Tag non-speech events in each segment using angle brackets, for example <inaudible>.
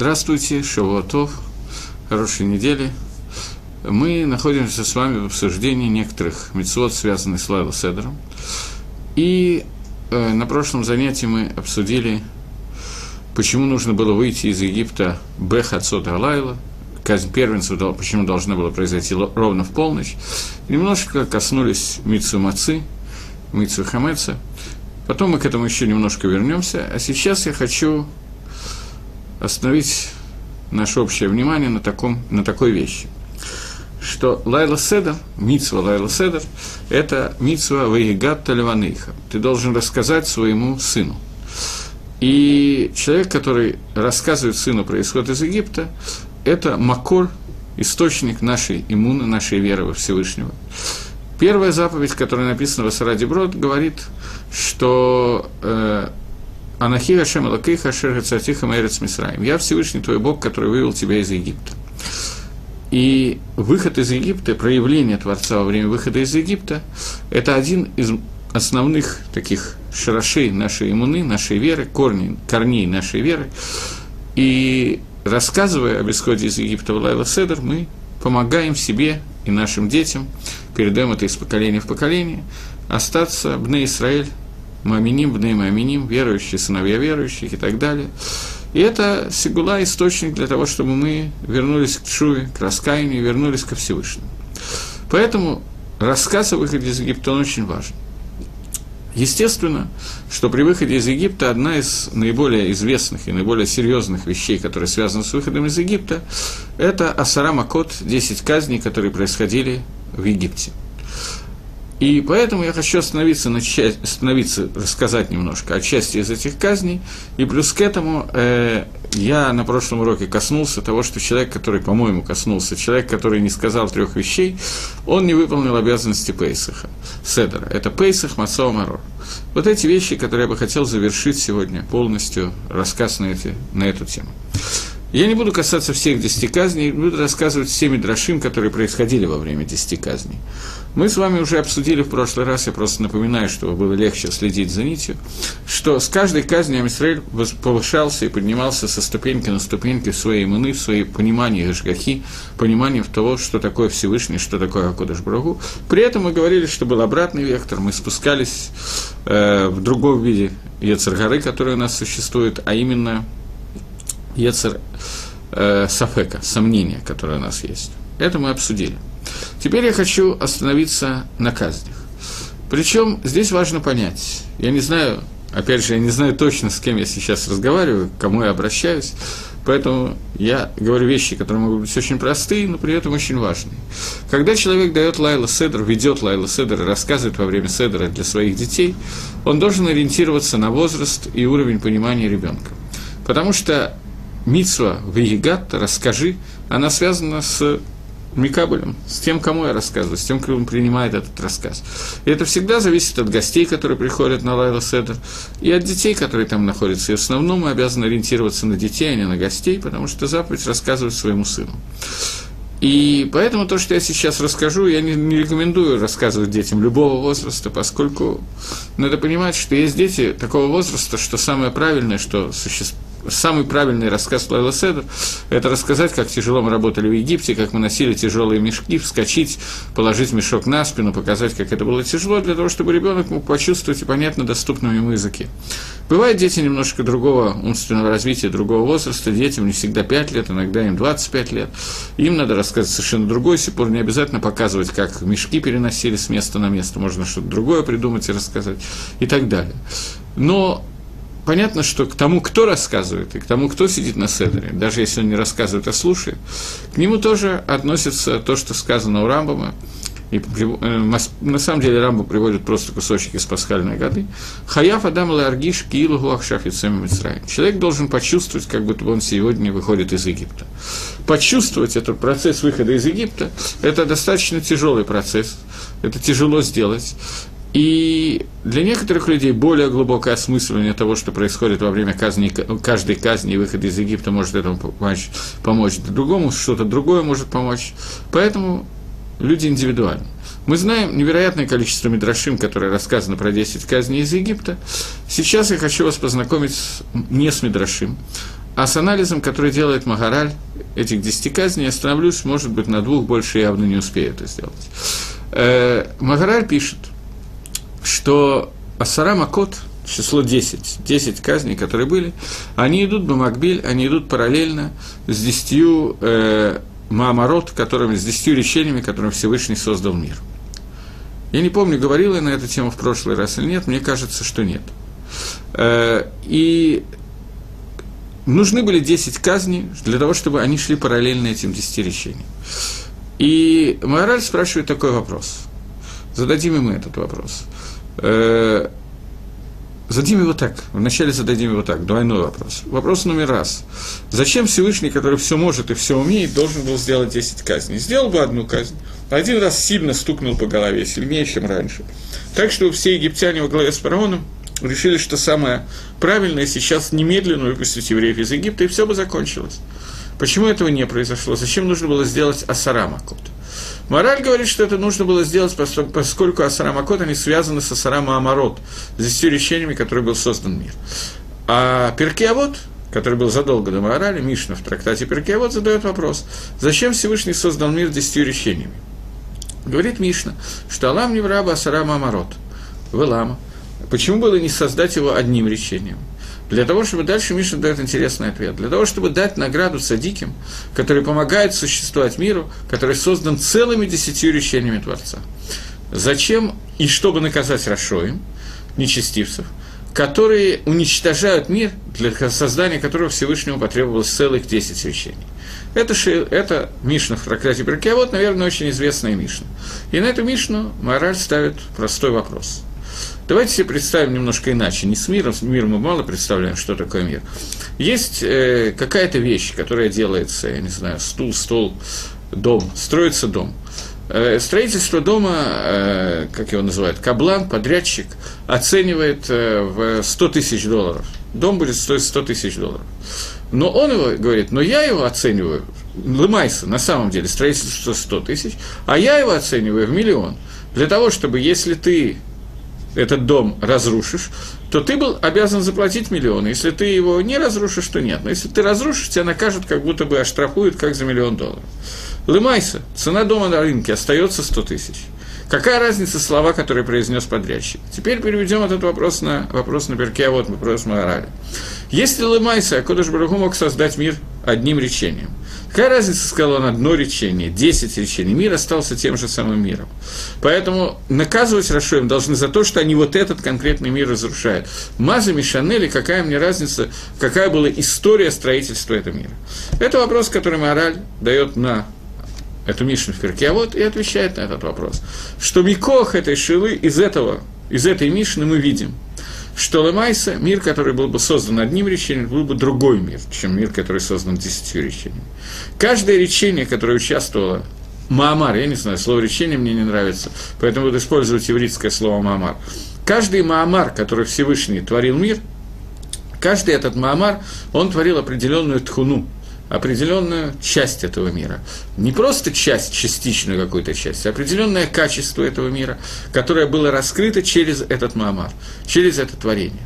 Здравствуйте, Шавуатов, хорошей недели. Мы находимся с вами в обсуждении некоторых мецвод, связанных с Лайла Седером. И э, на прошлом занятии мы обсудили, почему нужно было выйти из Египта Бех Ацот Алайла, казнь первенцев, почему должна была произойти ровно в полночь. Немножко коснулись Митсу Мацы, Митсу Хамеца. Потом мы к этому еще немножко вернемся. А сейчас я хочу остановить наше общее внимание на, таком, на такой вещи, что Лайла Седер, Митсва Лайла Седер, это Митсва Ваигат Талеваныха. Ты должен рассказать своему сыну. И человек, который рассказывает сыну про исход из Египта, это Макор, источник нашей иммуны, нашей веры во Всевышнего. Первая заповедь, которая написана в Асараде Брод, говорит, что э, Анахи Хашем Лакейха Шер Цатиха Мэрец Мисраим. Я Всевышний твой Бог, который вывел тебя из Египта. И выход из Египта, проявление Творца во время выхода из Египта, это один из основных таких шарашей нашей иммуны, нашей веры, корней, корней нашей веры. И рассказывая об исходе из Египта в Лайла Седер, мы помогаем себе и нашим детям, передаем это из поколения в поколение, остаться Бне Израиль Маминим, Бней Маминим, верующие, сыновья верующих и так далее. И это сигула источник для того, чтобы мы вернулись к Шуве, к раскаянию, вернулись ко Всевышнему. Поэтому рассказ о выходе из Египта, он очень важен. Естественно, что при выходе из Египта одна из наиболее известных и наиболее серьезных вещей, которые связаны с выходом из Египта, это Асара Макот, 10 казней, которые происходили в Египте. И поэтому я хочу остановиться, на часть, остановиться, рассказать немножко о части из этих казней. И плюс к этому э, я на прошлом уроке коснулся того, что человек, который, по-моему, коснулся, человек, который не сказал трех вещей, он не выполнил обязанности Пейсаха, Седера. Это Пейсах, Мацо, Марор. Вот эти вещи, которые я бы хотел завершить сегодня полностью рассказ на, эти, на эту тему. Я не буду касаться всех десяти казней, буду рассказывать всеми драшим, которые происходили во время десяти казней. Мы с вами уже обсудили в прошлый раз, я просто напоминаю, чтобы было легче следить за нитью, что с каждой казнью Амисраэль повышался и поднимался со ступеньки на ступеньки в своей иммуны, в своей понимании Гашгахи, понимании того, что такое Всевышний, что такое Акодыш Брагу. При этом мы говорили, что был обратный вектор, мы спускались э, в другом виде Ецаргары, который у нас существует, а именно Ецер э, Сафека, сомнения, которые у нас есть. Это мы обсудили. Теперь я хочу остановиться на казнях. Причем здесь важно понять, я не знаю, опять же, я не знаю точно, с кем я сейчас разговариваю, к кому я обращаюсь, поэтому я говорю вещи, которые могут быть очень простые, но при этом очень важные. Когда человек дает Лайла Седр, ведет Лайла Седр и рассказывает во время Седра для своих детей, он должен ориентироваться на возраст и уровень понимания ребенка. Потому что Мицва Вегигат, расскажи, она связана с Микабелем, с тем, кому я рассказываю, с тем, кто принимает этот рассказ. И это всегда зависит от гостей, которые приходят на Лайла Седер, и от детей, которые там находятся. И в основном мы обязаны ориентироваться на детей, а не на гостей, потому что заповедь рассказывать своему сыну. И поэтому то, что я сейчас расскажу, я не, не рекомендую рассказывать детям любого возраста, поскольку надо понимать, что есть дети такого возраста, что самое правильное, что существует самый правильный рассказ Лайла Седер – это рассказать, как тяжело мы работали в Египте, как мы носили тяжелые мешки, вскочить, положить мешок на спину, показать, как это было тяжело, для того, чтобы ребенок мог почувствовать и понять на доступном ему языке. Бывают дети немножко другого умственного развития, другого возраста, детям не всегда 5 лет, иногда им 25 лет. Им надо рассказать совершенно другой сипур, не обязательно показывать, как мешки переносили с места на место, можно что-то другое придумать и рассказать и так далее. Но понятно, что к тому, кто рассказывает, и к тому, кто сидит на седере, даже если он не рассказывает, а слушает, к нему тоже относится то, что сказано у Рамбама, и э, на самом деле Рамбам приводит просто кусочек из пасхальной годы. Хаяф Адам Ларгиш Киилу Гуахшаф Человек должен почувствовать, как будто он сегодня выходит из Египта. Почувствовать этот процесс выхода из Египта – это достаточно тяжелый процесс, это тяжело сделать. И для некоторых людей более глубокое осмысливание того, что происходит во время казни, каждой казни и выхода из Египта может этому помочь, помочь другому, что-то другое может помочь. Поэтому люди индивидуальны. Мы знаем невероятное количество мидрашим, которые рассказаны про 10 казней из Египта. Сейчас я хочу вас познакомить не с мидрашим, а с анализом, который делает Магараль, этих десяти казней, остановлюсь, может быть, на двух, больше явно не успею это сделать. Э, Магараль пишет, что Асара Макот, число 10, 10 казней, которые были, они идут в Макбиль, они идут параллельно с десятью э, Маамарот, которыми, с десятью речениями, которыми Всевышний создал мир. Я не помню, говорил я на эту тему в прошлый раз или нет, мне кажется, что нет. Э, и нужны были 10 казней для того, чтобы они шли параллельно этим 10 речениям. И Мораль спрашивает такой вопрос. Зададим ему этот вопрос. Э, зададим его так. Вначале зададим его так. Двойной вопрос. Вопрос номер раз. Зачем Всевышний, который все может и все умеет, должен был сделать 10 казней? Сделал бы одну казнь. Один раз сильно стукнул по голове, сильнее, чем раньше. Так что все египтяне во главе с фараоном решили, что самое правильное сейчас немедленно выпустить евреев из Египта, и все бы закончилось. Почему этого не произошло? Зачем нужно было сделать Асара Макот? Мораль говорит, что это нужно было сделать, поскольку Асара Макот, они связаны с Асара Маамарот, с десятью речениями, который был создан мир. А Перкиавод, который был задолго до Морали, Мишна в трактате Перкиавод задает вопрос, зачем Всевышний создал мир десятью речениями? Говорит Мишна, что Алам не враба Асара Маамарот, Велама – Почему было не создать его одним речением? Для того, чтобы дальше Миша дает интересный ответ. Для того, чтобы дать награду садиким, который помогает существовать миру, который создан целыми десятью речениями Творца. Зачем и чтобы наказать Рашоим, нечестивцев, которые уничтожают мир, для создания которого Всевышнему потребовалось целых 10 речений. Это, это Мишна в трактате вот, наверное, очень известная Мишна. И на эту Мишну мораль ставит простой вопрос – Давайте себе представим немножко иначе. Не с миром, с миром мы мало представляем, что такое мир. Есть э, какая-то вещь, которая делается, я не знаю, стул, стол, дом, строится дом. Э, строительство дома, э, как его называют, каблан, подрядчик, оценивает э, в 100 тысяч долларов. Дом будет стоить 100 тысяч долларов. Но он его говорит, но я его оцениваю, Лымайса, на самом деле, строительство 100 тысяч, а я его оцениваю в миллион. Для того, чтобы, если ты этот дом разрушишь, то ты был обязан заплатить миллион. Если ты его не разрушишь, то нет. Но если ты разрушишь, тебя накажут, как будто бы оштрафуют, как за миллион долларов. Лымайся, цена дома на рынке остается 100 тысяч. Какая разница слова, которые произнес подрядчик? Теперь переведем этот вопрос на вопрос на перке, а вот вопрос морали. Если Лымайса, Акодыш Барагу мог создать мир одним речением, какая разница, сказал он, одно речение, десять речений, мир остался тем же самым миром. Поэтому наказывать Рашоем должны за то, что они вот этот конкретный мир разрушают. Мазами, Шанели, какая мне разница, какая была история строительства этого мира? Это вопрос, который Мораль дает на эту Мишну в Перке, а вот и отвечает на этот вопрос, что Микох этой Шилы из этого, из этой Мишны мы видим, что Лемайса, мир, который был бы создан одним речением, был бы другой мир, чем мир, который создан десятью речениями. Каждое речение, которое участвовало Маамар, я не знаю, слово речение мне не нравится, поэтому буду использовать еврейское слово Маамар. Каждый Маамар, который Всевышний творил мир, каждый этот Маамар, он творил определенную тхуну, определенную часть этого мира. Не просто часть, частичную какую-то часть, а определенное качество этого мира, которое было раскрыто через этот Маамар, через это творение.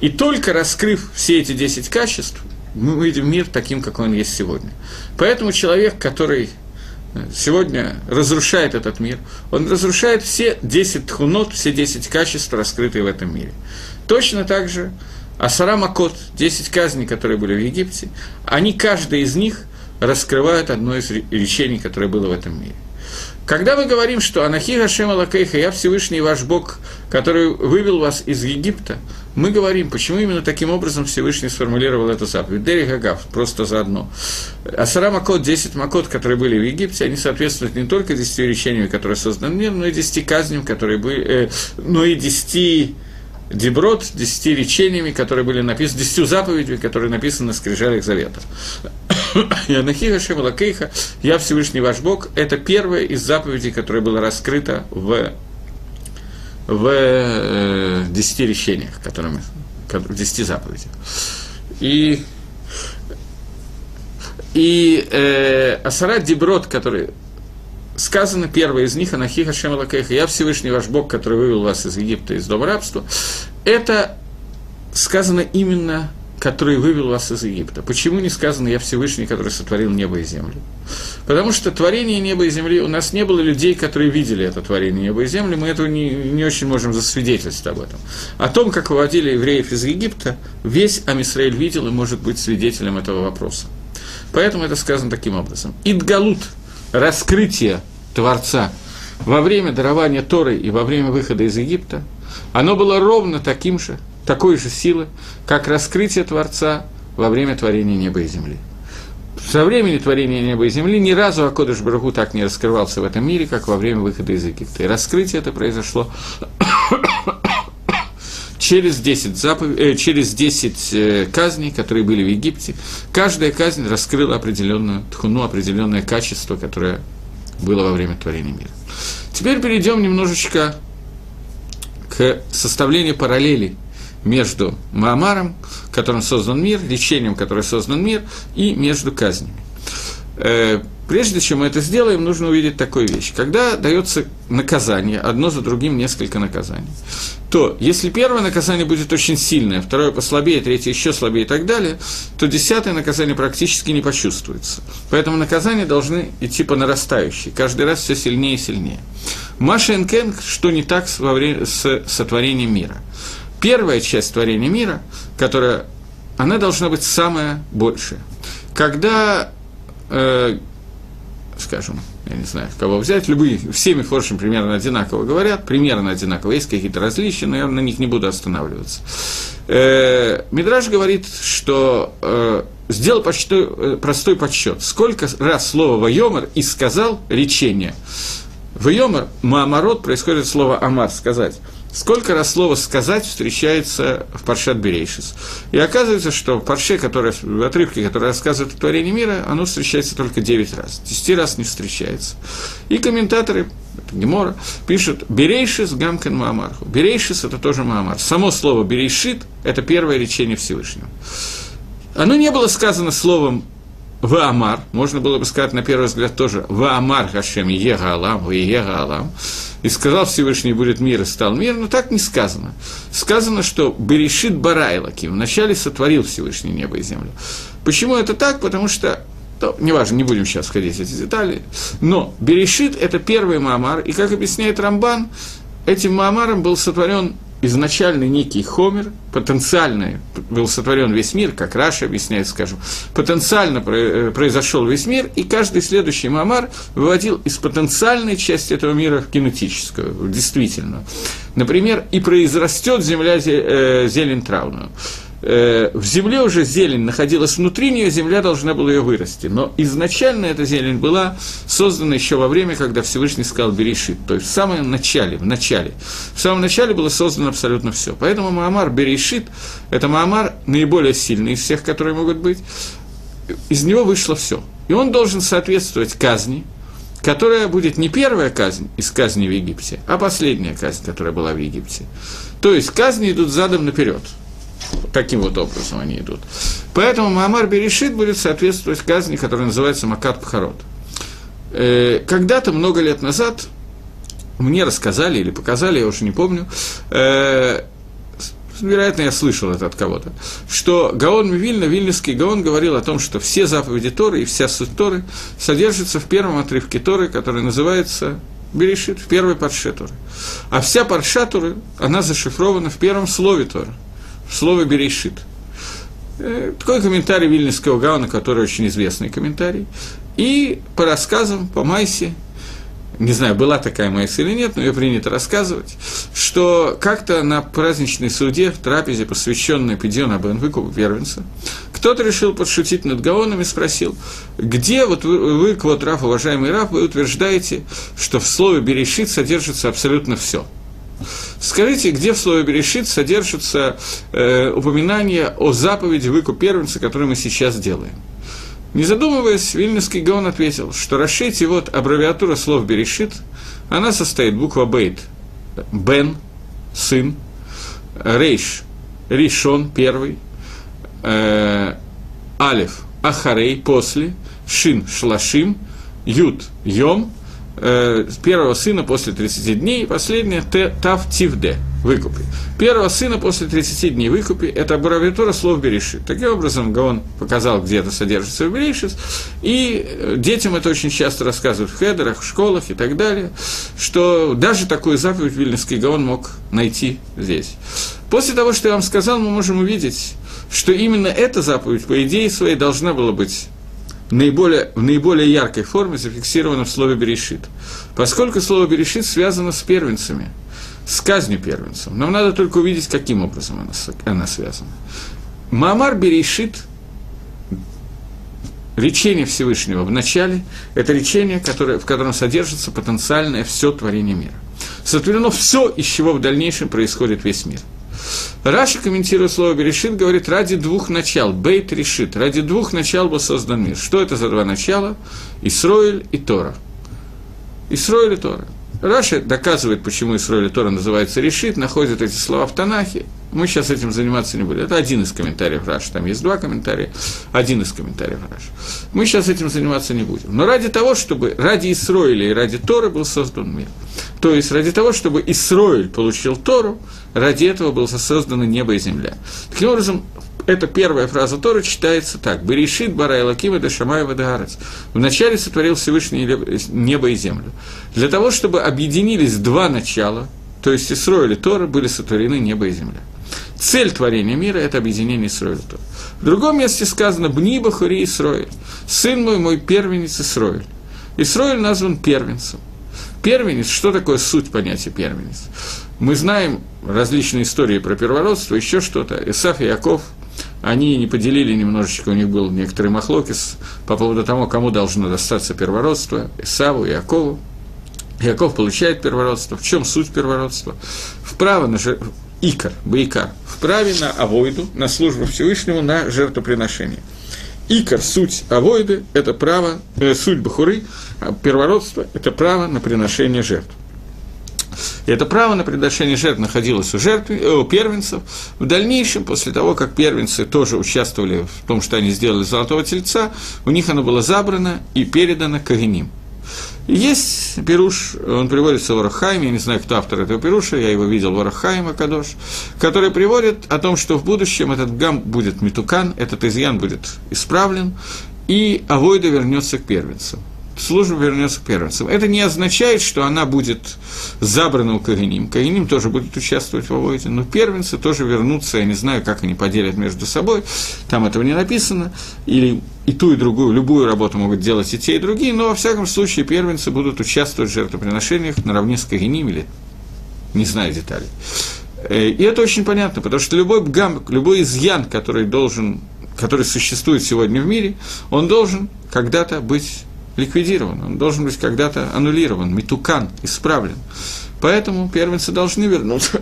И только раскрыв все эти 10 качеств, мы увидим мир таким, как он есть сегодня. Поэтому человек, который э, сегодня разрушает этот мир, он разрушает все 10 тхунот, все 10 качеств, раскрытые в этом мире. Точно так же Асара Макот, 10 казней, которые были в Египте, они, каждый из них, раскрывают одно из речений, которое было в этом мире. Когда мы говорим, что Анахи Хашем Алакейха, я Всевышний ваш Бог, который вывел вас из Египта, мы говорим, почему именно таким образом Всевышний сформулировал эту заповедь. Дери Гагав, просто заодно. Асара Макот, 10 Макот, которые были в Египте, они соответствуют не только 10 речениями, которые созданы мир, но и 10 казням, которые были, э, но и 10 Деброд десяти речениями, которые были написаны, десятью заповедями, которые написаны на скрижалях Завета. <coughs> И Анахиха Шемалакейха, я Всевышний ваш Бог, это первая из заповедей, которая была раскрыта в, в э, десяти речениях, которыми, в десяти заповедях. И, и э, Асарат Деброд, который сказано, первое из них, Анахи Хашем Лакеха, я Всевышний ваш Бог, который вывел вас из Египта, из дома рабства, это сказано именно который вывел вас из Египта. Почему не сказано «Я Всевышний, который сотворил небо и землю»? Потому что творение неба и земли, у нас не было людей, которые видели это творение неба и земли, мы этого не, не очень можем засвидетельствовать об этом. О том, как выводили евреев из Египта, весь Амисраэль видел и может быть свидетелем этого вопроса. Поэтому это сказано таким образом. Идгалут – раскрытие Творца во время дарования Торы и во время выхода из Египта, оно было ровно таким же, такой же силы, как раскрытие Творца во время творения неба и земли. Со времени творения неба и земли ни разу Акодыш Барагу так не раскрывался в этом мире, как во время выхода из Египта. И раскрытие это произошло через 10, запов... э, через 10 э, казней, которые были в Египте. Каждая казнь раскрыла определенную тхуну, определенное качество, которое было во время творения мира. Теперь перейдем немножечко к составлению параллелей между Маамаром, которым создан мир, лечением, которое создан мир, и между казнями. Прежде чем мы это сделаем, нужно увидеть такую вещь. Когда дается наказание, одно за другим несколько наказаний, то если первое наказание будет очень сильное, второе послабее, третье еще слабее и так далее, то десятое наказание практически не почувствуется. Поэтому наказания должны идти по нарастающей, каждый раз все сильнее и сильнее. Маша Энкен, что не так во время, с сотворением мира – первая часть творения мира, которая, она должна быть самая большая. Когда, э, скажем, я не знаю, кого взять, любые, всеми форшем примерно одинаково говорят, примерно одинаково, есть какие-то различия, но я на них не буду останавливаться. Э, Мидраж говорит, что э, сделал почтой, э, простой подсчет. Сколько раз слово «вайомар» и сказал речение. «Вайомар» – «маамарот» происходит слово «амар» – сказать – Сколько раз слово «сказать» встречается в Паршат Берейшис. И оказывается, что в Парше, который, в отрывке, который рассказывает о творении мира, оно встречается только 9 раз. 10 раз не встречается. И комментаторы, это Гемора, пишут «Берейшис гамкен Маамарху». Берейшис – это тоже Маамар. Само слово «берейшит» – это первое речение Всевышнего. Оно не было сказано словом Ваамар, можно было бы сказать на первый взгляд тоже Ваамар Хашем Ега Алам, Ега Алам, и сказал Всевышний будет мир и стал мир, но так не сказано. Сказано, что Берешит Барайлаки, вначале сотворил Всевышний небо и землю. Почему это так? Потому что то, неважно, не будем сейчас входить в эти детали, но Берешит – это первый Маамар, и, как объясняет Рамбан, этим Маамаром был сотворен изначальный некий хомер, потенциально был сотворен весь мир, как Раша объясняет, скажем, потенциально э, произошел весь мир, и каждый следующий мамар выводил из потенциальной части этого мира в кинетическую, в действительную. Например, и произрастет земля э, зелень травную. Э, в земле уже зелень находилась внутри нее, земля должна была ее вырасти. Но изначально эта зелень была создана еще во время, когда Всевышний сказал Берешит. То есть в самом начале, в начале. В самом начале было создано абсолютно все. Поэтому Маамар Берешит – это Маамар наиболее сильный из всех, которые могут быть. Из него вышло все. И он должен соответствовать казни, которая будет не первая казнь из казни в Египте, а последняя казнь, которая была в Египте. То есть казни идут задом наперед. Таким вот образом они идут. Поэтому Маамар Берешит будет соответствовать казни, которая называется Макат Пхарот. Э, когда-то, много лет назад, мне рассказали или показали, я уже не помню, э, вероятно, я слышал это от кого-то, что Гаон Вильна, Вильнюсский Гаон говорил о том, что все заповеди Торы и вся суть Торы содержатся в первом отрывке Торы, который называется Берешит, в первой парше Торы. А вся парша Торы, она зашифрована в первом слове Торы – в слове «берешит». Э, такой комментарий Вильнюсского Гауна, который очень известный комментарий. И по рассказам, по Майсе, не знаю, была такая Майса или нет, но ее принято рассказывать, что как-то на праздничной суде, в трапезе, посвященной Педиона Бен выкупу первенца, кто-то решил подшутить над Гаоном и спросил, где вот вы, вы вот Раф, уважаемый Раф, вы утверждаете, что в слове «берешит» содержится абсолютно все – Скажите, где в слове «берешит» содержится э, упоминание о заповеди выкуп первенца, который мы сейчас делаем? Не задумываясь, Вильнюсский Гаон ответил, что расшите вот аббревиатура слов «берешит», она состоит буква «бейт», «бен», «сын», «рейш», «ришон», «первый», э, «алев», «ахарей», «после», «шин», «шлашим», «ют», «йом», э, первого сына после 30 дней, и последнее Тав Тивде, выкупе. Первого сына после 30 дней выкупе – это аббревиатура слов Берешит. Таким образом, Гаон показал, где это содержится в Берешит, и э, детям это очень часто рассказывают в хедерах, в школах и так далее, что даже такую заповедь Вильнюсский Гаон мог найти здесь. После того, что я вам сказал, мы можем увидеть, что именно эта заповедь, по идее своей, должна была быть наиболее, в наиболее яркой форме зафиксирована в слове «берешит». Поскольку слово «берешит» связано с первенцами – с казнью первенцем. Нам надо только увидеть, каким образом она, она связана. Маамар Берешит, речение Всевышнего в начале, это речение, которое, в котором содержится потенциальное все творение мира. Сотворено все, из чего в дальнейшем происходит весь мир. Раша, комментируя слово Берешит, говорит, ради двух начал, Бейт решит, ради двух начал был создан мир. Что это за два начала? Исроиль и Тора. Исроиль и Тора. Раши доказывает, почему Исроиль Тора называется решит, находит эти слова в Танахе. Мы сейчас этим заниматься не будем. Это один из комментариев Раши. Там есть два комментария. Один из комментариев Раши. Мы сейчас этим заниматься не будем. Но ради того, чтобы ради Исроиля и ради Торы был создан мир. То есть ради того, чтобы Исроиль получил Тору, ради этого было создано небо и земля. Таким образом, эта первая фраза Тора читается так. «Берешит бара Элакима да Шамаева да Вначале сотворил Всевышний небо и землю. Для того, чтобы объединились два начала, то есть Исроиль Тора, были сотворены небо и земля. Цель творения мира – это объединение Исроиля Тора. В другом месте сказано «Бниба хури Исроиль». «Сын мой, мой первенец Исроиль». Исроиль назван первенцем. Первенец, что такое суть понятия первенец? Мы знаем различные истории про первородство, еще что-то. Исаф и Яков – они не поделили немножечко, у них был некоторый махлокис по поводу того, кому должно достаться первородство, Исаву Якову. Яков получает первородство. В чем суть первородства? Вправо на жер... Икар, Бейкар, вправе на Авойду, на службу Всевышнему, на жертвоприношение. Икар, суть Авойды, это право, э, суть Бахуры, а первородство – это право на приношение жертв. И это право на приношение жертв находилось у, жертв, э, у первенцев. В дальнейшем, после того, как первенцы тоже участвовали в том, что они сделали золотого тельца, у них оно было забрано и передано Кагиним. Есть Перуш, он приводится в Варахайм, я не знаю, кто автор этого Перуша, я его видел в Варахайме, Кадош, который приводит о том, что в будущем этот гам будет метукан, этот изъян будет исправлен, и Авойда вернется к первенцам служба вернется к первенцам. Это не означает, что она будет забрана у Каганим. Каганим тоже будет участвовать в Авойде, но первенцы тоже вернутся, я не знаю, как они поделят между собой, там этого не написано, или и ту, и другую, любую работу могут делать и те, и другие, но во всяком случае первенцы будут участвовать в жертвоприношениях наравне с Каганим или не знаю деталей. Э, и это очень понятно, потому что любой гам, любой изъян, который должен который существует сегодня в мире, он должен когда-то быть ликвидирован, он должен быть когда-то аннулирован, метукан, исправлен. Поэтому первенцы должны вернуться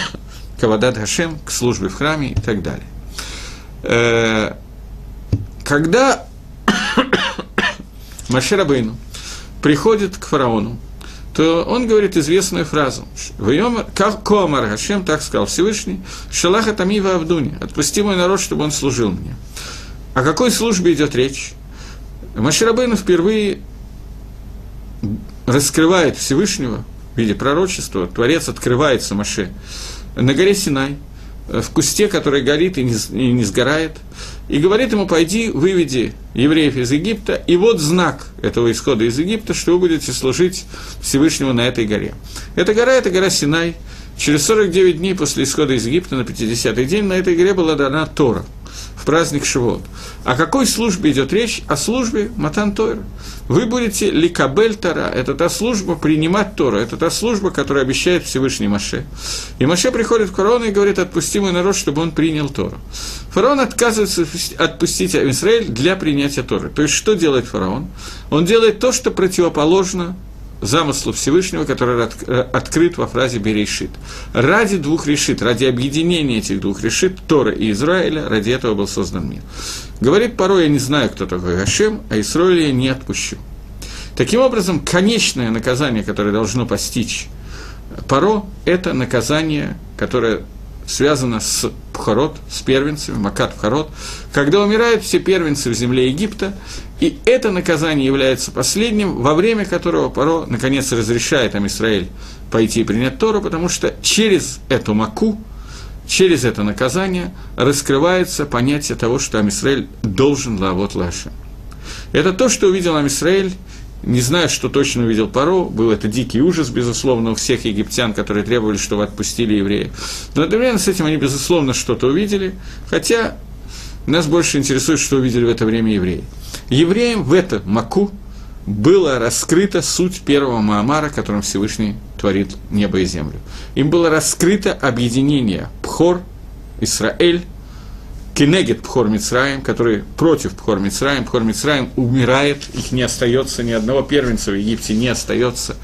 <coughs> к Авадат Хашем, к службе в храме и так далее. Э, когда <coughs> Маширабейну приходит к фараону, то он говорит известную фразу. Коамар Хашем, так сказал Всевышний, Шалаха Тамива Авдуни, отпусти мой народ, чтобы он служил мне. О какой службе идет речь? Маширабейну впервые раскрывает Всевышнего в виде пророчества, Творец открывается Маше на горе Синай, в кусте, который горит и не, и не сгорает, и говорит ему, пойди, выведи евреев из Египта, и вот знак этого исхода из Египта, что вы будете служить Всевышнему на этой горе. Эта гора – это гора Синай. Через 49 дней после исхода из Египта, на 50-й день, на этой горе была дана Тора – в праздник Шивот. О какой службе идет речь? О службе Матан Тойра. Вы будете ликабель Тора, это та служба принимать Тора, это та служба, которая обещает Всевышний Маше. И Маше приходит к фараону и говорит, отпусти мой народ, чтобы он принял Тору. Фараон отказывается отпустить Израиль для принятия Торы. То есть, что делает фараон? Он делает то, что противоположно замыслу Всевышнего, который э, открыт во фразе «берешит». Ради двух решит, ради объединения этих двух решит, Тора и Израиля, ради этого был создан мир. Говорит порой, я не знаю, кто такой Гашем, а Израиля я не отпущу. Таким образом, конечное наказание, которое должно постичь Паро, это наказание, которое связано с Пхарот, с первенцами, Макат Пхарот, когда умирают все первенцы в земле Египта, И это наказание является последним, во время которого Паро наконец разрешает Амисраэль пойти и принять Тору, потому что через эту маку, через это наказание раскрывается понятие того, что Амисраэль должен лавот лаша. Это то, что увидел Амисраэль, не знаю, что точно увидел Паро, был это дикий ужас, безусловно, у всех египтян, которые требовали, чтобы отпустили евреев. Но одновременно с этим они, безусловно, что-то увидели, хотя нас больше интересует, что увидели в это время евреи. Евреям в это Маку была раскрыта суть первого Маамара, которым Всевышний творит небо и землю. Им было раскрыто объединение Пхор, Исраэль, Кенегет Пхор Мицраем, который против Пхор Мицраем. Пхор Мицраем умирает, их не остается, ни одного первенца в Египте не остается.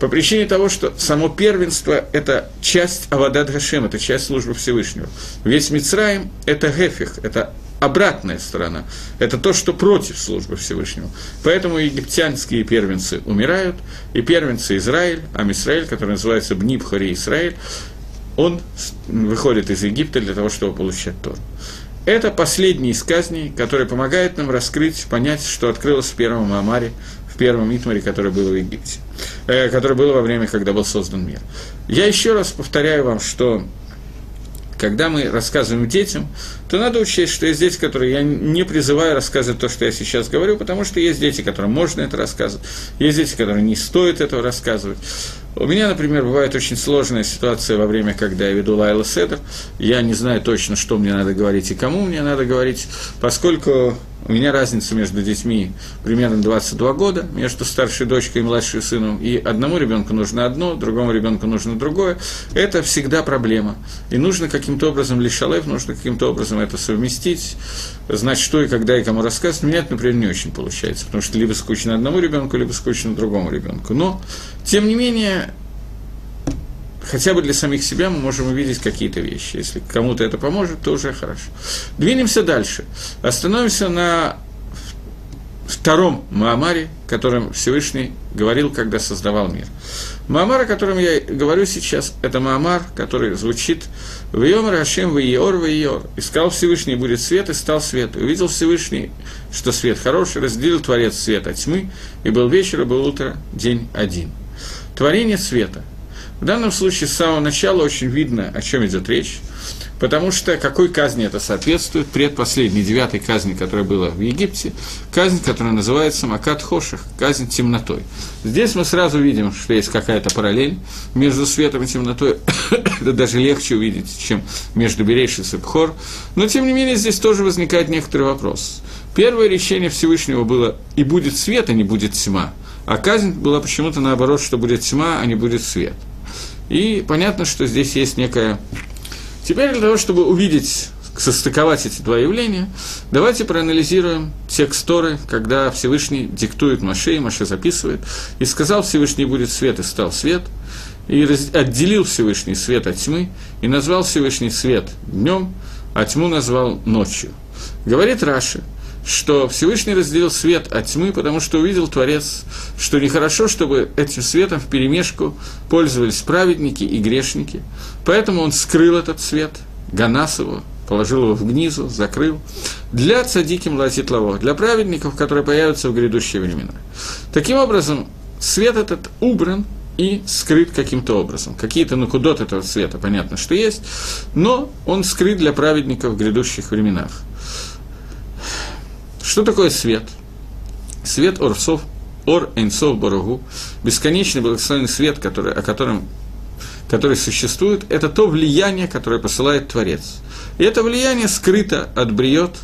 По причине того, что само первенство – это часть Авадат Гашем, это часть службы Всевышнего. Весь Мицраем – это Гефих, это обратная сторона. Это то, что против службы Всевышнего. Поэтому египтянские первенцы умирают, и первенцы Израиль, а Израиль, который называется Бнибхари Израиль, он выходит из Египта для того, чтобы получать Тору. Это последний из казней, который помогает нам раскрыть, понять, что открылось в первом Маамаре, в первом Итмаре, который был в Египте, э, который был во время, когда был создан мир. Я еще раз повторяю вам, что когда мы рассказываем детям, то надо учесть, что есть дети, которые я не призываю рассказывать то, что я сейчас говорю, потому что есть дети, которым можно это рассказывать, есть дети, которым не стоит этого рассказывать. У меня, например, бывает очень сложная ситуация во время, когда я веду Лайла Седер. Я не знаю точно, что мне надо говорить и кому мне надо говорить, поскольку у меня разница между детьми примерно 22 года, между старшей дочкой и младшим сыном, и одному ребенку нужно одно, другому ребенку нужно другое. Это всегда проблема. И нужно каким-то образом лишалев, нужно каким-то образом это совместить, знать, что и когда и кому рассказывать. У меня это, например, не очень получается, потому что либо скучно одному ребенку, либо скучно другому ребенку. Но, тем не менее, хотя бы для самих себя мы можем увидеть какие-то вещи. Если кому-то это поможет, то уже хорошо. Двинемся дальше. Остановимся на втором Маамаре, которым Всевышний говорил, когда создавал мир. Маамар, о котором я говорю сейчас, это Маамар, который звучит «В Йомар Хашем в Иор в Иор». «Искал Всевышний, будет свет, и стал свет. И увидел Всевышний, что свет хороший, разделил Творец свет от тьмы, и был вечер, и был утро, день один». Творение света – в данном случае с самого начала очень видно, о чем идет речь, потому что какой казни это соответствует, предпоследней, девятой казни, которая была в Египте, казнь, которая называется Макат Хоших, казнь темнотой. Здесь мы сразу видим, что есть какая-то параллель между светом и темнотой, <coughs> это даже легче увидеть, чем между Берейшис и Пхор, но тем не менее здесь тоже возникает некоторый вопрос. Первое решение Всевышнего было «и будет свет, а не будет тьма», а казнь была почему-то наоборот, что будет тьма, а не будет свет – и понятно, что здесь есть некая... Теперь для того, чтобы увидеть, состыковать эти два явления, давайте проанализируем текст Торы, когда Всевышний диктует Маше, и Маше записывает, и сказал Всевышний будет свет, и стал свет, и отделил Всевышний свет от тьмы, и назвал Всевышний свет днем, а тьму назвал ночью. Говорит Раши – что Всевышний разделил свет от тьмы, потому что увидел Творец, что нехорошо, чтобы этим светом в перемешку пользовались праведники и грешники. Поэтому он скрыл этот свет, Ганас его, положил его в гнизу, закрыл, для цадиким латитлово, для праведников, которые появятся в грядущие времена. Таким образом, свет этот убран и скрыт каким-то образом. Какие-то накудот этого света, понятно, что есть, но он скрыт для праведников в грядущих временах. Что такое свет? Свет Орсов, Ор Эйнсов Барагу, бесконечный благословенный свет, который, о котором который существует, это то влияние, которое посылает Творец. И это влияние скрыто от бриот,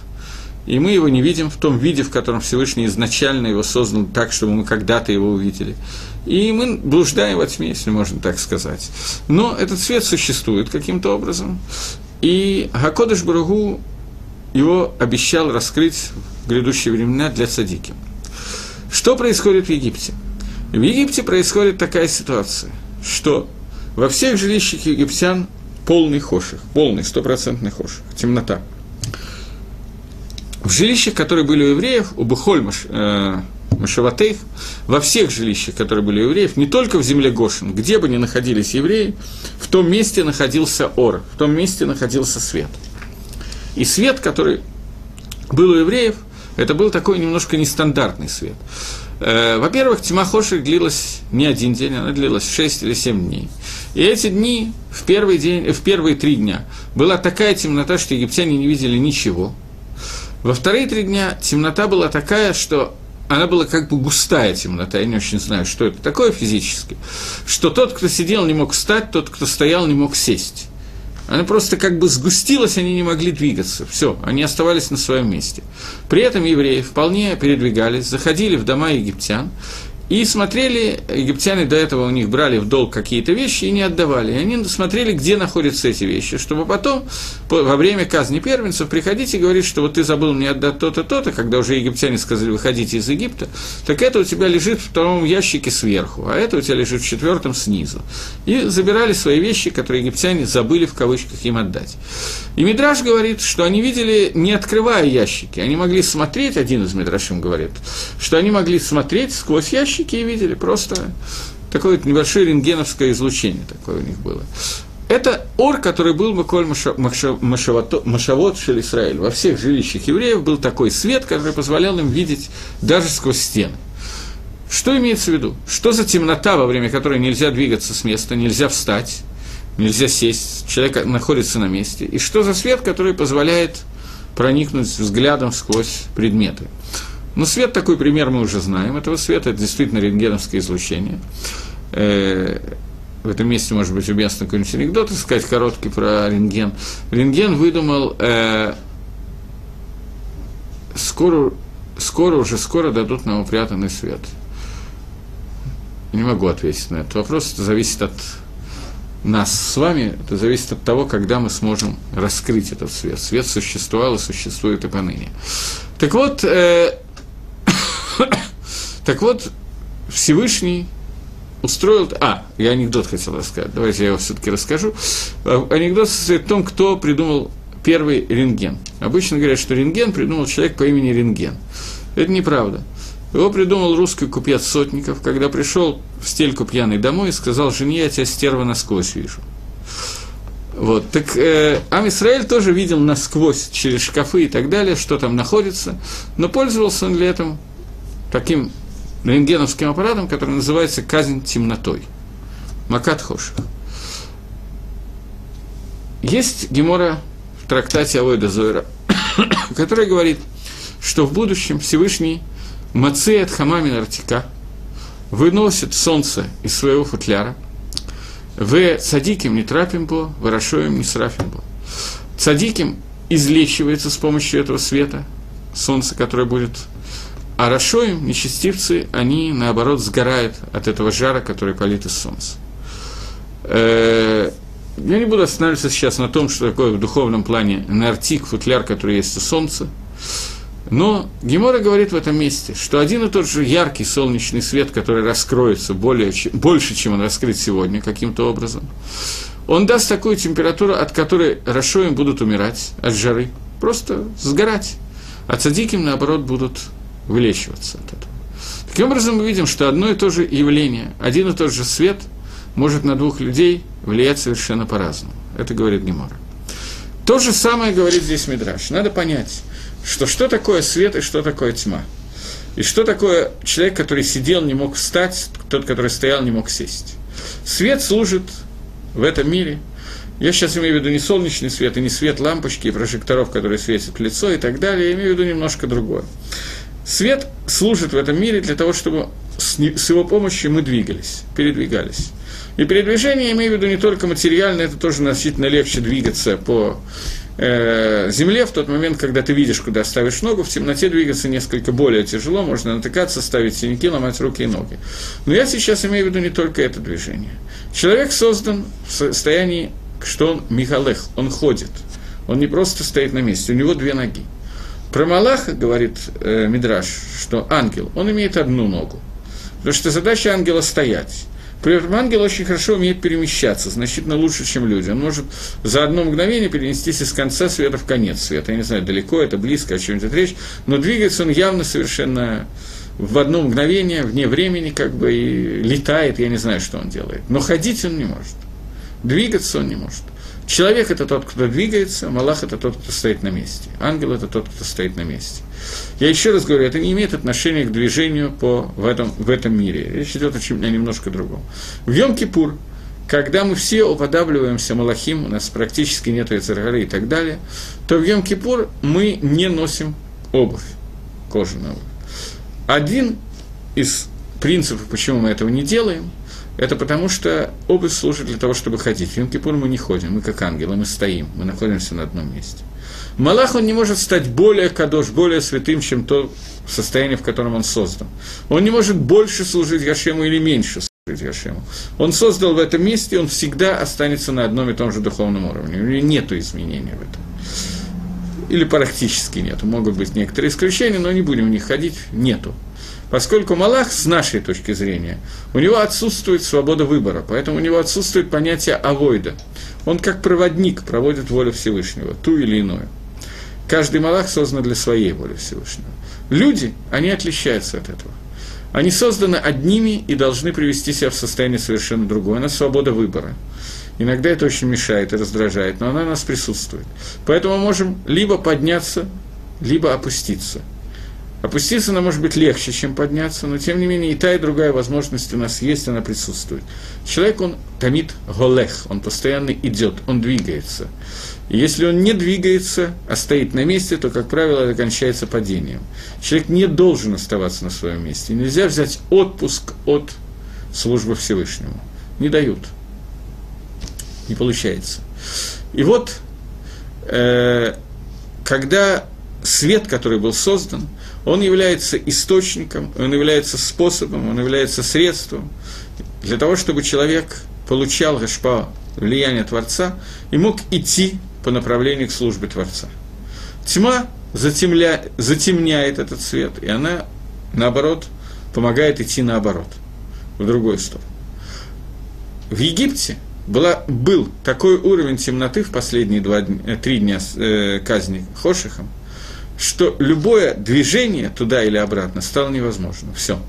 и мы его не видим в том виде, в котором Всевышний изначально его создал так, чтобы мы когда-то его увидели. И мы блуждаем во тьме, если можно так сказать. Но этот свет существует каким-то образом. И Гакодыш Барагу его обещал раскрыть грядущие времена для садики. Что происходит в Египте? В Египте происходит такая ситуация, что во всех жилищах египтян полный хоших, полный стопроцентный хоших, темнота. В жилищах, которые были у евреев, у Бухольмаш, э, Машаватейх, во всех жилищах, которые были у евреев, не только в земле Гошин, где бы ни находились евреи, в том месте находился ор, в том месте находился свет – и свет, который был у евреев, Это был такой немножко нестандартный свет. Э, во-первых, тьма Хошек длилась не один день, она длилась 6 или 7 дней. И эти дни, в, первый день, в первые три дня, была такая темнота, что египтяне не видели ничего. Во вторые три дня темнота была такая, что она была как бы густая темнота, я не очень знаю, что это такое физически, что тот, кто сидел, не мог встать, тот, кто стоял, не мог сесть. Она просто как бы сгустилась, они не могли двигаться. Все, они оставались на своем месте. При этом евреи вполне передвигались, заходили в дома египтян, и смотрели, египтяне до этого у них брали в долг какие-то вещи и не отдавали. И они смотрели, где находятся эти вещи, чтобы потом, во время казни первенцев, приходить и говорить, что вот ты забыл мне отдать то-то, то-то, когда уже египтяне сказали, выходите из Египта, так это у тебя лежит в втором ящике сверху, а это у тебя лежит в четвертом снизу. И забирали свои вещи, которые египтяне забыли в кавычках им отдать. И Мидраш говорит, что они видели, не открывая ящики, они могли смотреть, один из Мидрашим говорит, что они могли смотреть сквозь ящики, ящики и видели просто такое небольшое рентгеновское излучение такое у них было. Это ор, который был Маколь Машавот Шель Исраиль. Во всех жилищах евреев был такой свет, который позволял им видеть даже сквозь стены. Что имеется в виду? Что за темнота, во время которой нельзя двигаться с места, нельзя встать, нельзя сесть, человек находится на месте? И что за свет, который позволяет проникнуть взглядом сквозь предметы? Но ну, свет, такой пример мы уже знаем. Этого света это действительно рентгеновское излучение. Э, в этом месте, может быть, уместно какой-нибудь анекдот сказать короткий про рентген. Рентген выдумал, э, скоро, скоро, уже скоро дадут нам упрятанный свет. Не могу ответить на этот вопрос, это зависит от нас с вами, это зависит от того, когда мы сможем раскрыть этот свет. Свет существовал и существует и поныне. Так вот, э, <coughs> так вот, Всевышний устроил... А, я анекдот хотел рассказать, давайте я его все-таки расскажу. А, анекдот состоит в том, кто придумал первый рентген. Обычно говорят, что рентген придумал человек по имени Рентген. Это неправда. Его придумал русский купец Сотников, когда пришел в стельку пьяный домой и сказал, жене, я тебя стерва насквозь вижу. Вот, так э, Ам тоже видел насквозь через шкафы и так далее, что там находится, но пользовался он для этого таким рентгеновским аппаратом, который называется казнь темнотой. Макат Хоших. Есть Гемора в трактате Авойда Зойра, <coughs> который говорит, что в будущем Всевышний Мацеет Хамамин Артика выносит солнце из своего футляра, в цадиким не трапим по, в рашоем не срафим по. Цадиким излечивается с помощью этого света, солнца, которое будет а Рашоим, нечестивцы, они, наоборот, сгорают от этого жара, который палит из солнца. Э, я не буду останавливаться сейчас на том, что такое в духовном плане нартик, футляр, который есть у солнца. Но Гемора говорит в этом месте, что один и тот же яркий солнечный свет, который раскроется более, больше, чем он раскрыт сегодня каким-то образом, он даст такую температуру, от которой Рашоим будут умирать от жары, просто сгорать. А цадиким, наоборот, будут вылечиваться от этого. Таким образом, мы видим, что одно и то же явление, один и тот же свет может на двух людей влиять совершенно по-разному. Это говорит Гемора. То же самое говорит здесь Мидраш. Надо понять, что что такое свет и что такое тьма. И что такое человек, который сидел, не мог встать, тот, который стоял, не мог сесть. Свет служит в этом мире. Я сейчас имею в виду не солнечный свет и не свет лампочки и прожекторов, которые светят в лицо и так далее, я имею в виду немножко другое. Свет служит в этом мире для того, чтобы с его помощью мы двигались, передвигались. И передвижение, я имею в виду не только материально, это тоже значительно легче двигаться по э, земле в тот момент, когда ты видишь, куда ставишь ногу, в темноте двигаться несколько более тяжело, можно натыкаться, ставить синяки, ломать руки и ноги. Но я сейчас имею в виду не только это движение. Человек создан в состоянии, что он Михалех, он ходит. Он не просто стоит на месте, у него две ноги. Про Малаха говорит э, Мидраш, что ангел, он имеет одну ногу. Потому что задача ангела стоять. При этом ангел очень хорошо умеет перемещаться, значительно лучше, чем люди. Он может за одно мгновение перенестись из конца света в конец света. Я не знаю, далеко это, близко, о чем идет речь, но двигается он явно совершенно в одно мгновение, вне времени, как бы, и летает, я не знаю, что он делает. Но ходить он не может. Двигаться он не может. Человек – это тот, кто двигается, Малах – это тот, кто стоит на месте. Ангел – это тот, кто стоит на месте. Я еще раз говорю, это не имеет отношения к движению по, в, этом, в этом мире. Речь идет о чем-то немножко другом. В Йом-Кипур, когда мы все уподабливаемся Малахим, у нас практически нет Яцергары и так далее, то в Йом-Кипур мы не носим обувь кожаную. Один из принципов, почему мы этого не делаем – это потому, что обувь служит для того, чтобы ходить. В Йом-Кипур мы не ходим, мы как ангелы, мы стоим, мы находимся на одном месте. Малах, он не может стать более кадош, более святым, чем то состояние, в котором он создан. Он не может больше служить Гашему или меньше служить Гашему. Он создал в этом месте, он всегда останется на одном и том же духовном уровне. У него нет изменения в этом. Или практически нет. Могут быть некоторые исключения, но не будем в них ходить. Нету. Поскольку Малах, с нашей точки зрения, у него отсутствует свобода выбора, поэтому у него отсутствует понятие авойда. Он как проводник проводит волю Всевышнего, ту или иную. Каждый Малах создан для своей воли Всевышнего. Люди, они отличаются от этого. Они созданы одними и должны привести себя в состояние совершенно другое. Она свобода выбора. Иногда это очень мешает и раздражает, но она у нас присутствует. Поэтому мы можем либо подняться, либо опуститься – Опуститься нам может быть легче, чем подняться, но тем не менее и та, и другая возможность у нас есть, она присутствует. Человек, он томит голех, он постоянно идет, он двигается. И если он не двигается, а стоит на месте, то, как правило, это кончается падением. Человек не должен оставаться на своем месте. Нельзя взять отпуск от службы Всевышнему. Не дают. Не получается. И вот, э, когда свет, который был создан, он является источником, он является способом, он является средством для того, чтобы человек получал гашпа, влияние Творца, и мог идти по направлению к службе Творца. Тьма затемля, затемняет этот свет, и она, наоборот, помогает идти наоборот, в другую сторону. В Египте была, был такой уровень темноты в последние два, э, три дня э, казни Хошихом, что любое движение туда или обратно стало невозможным. Все.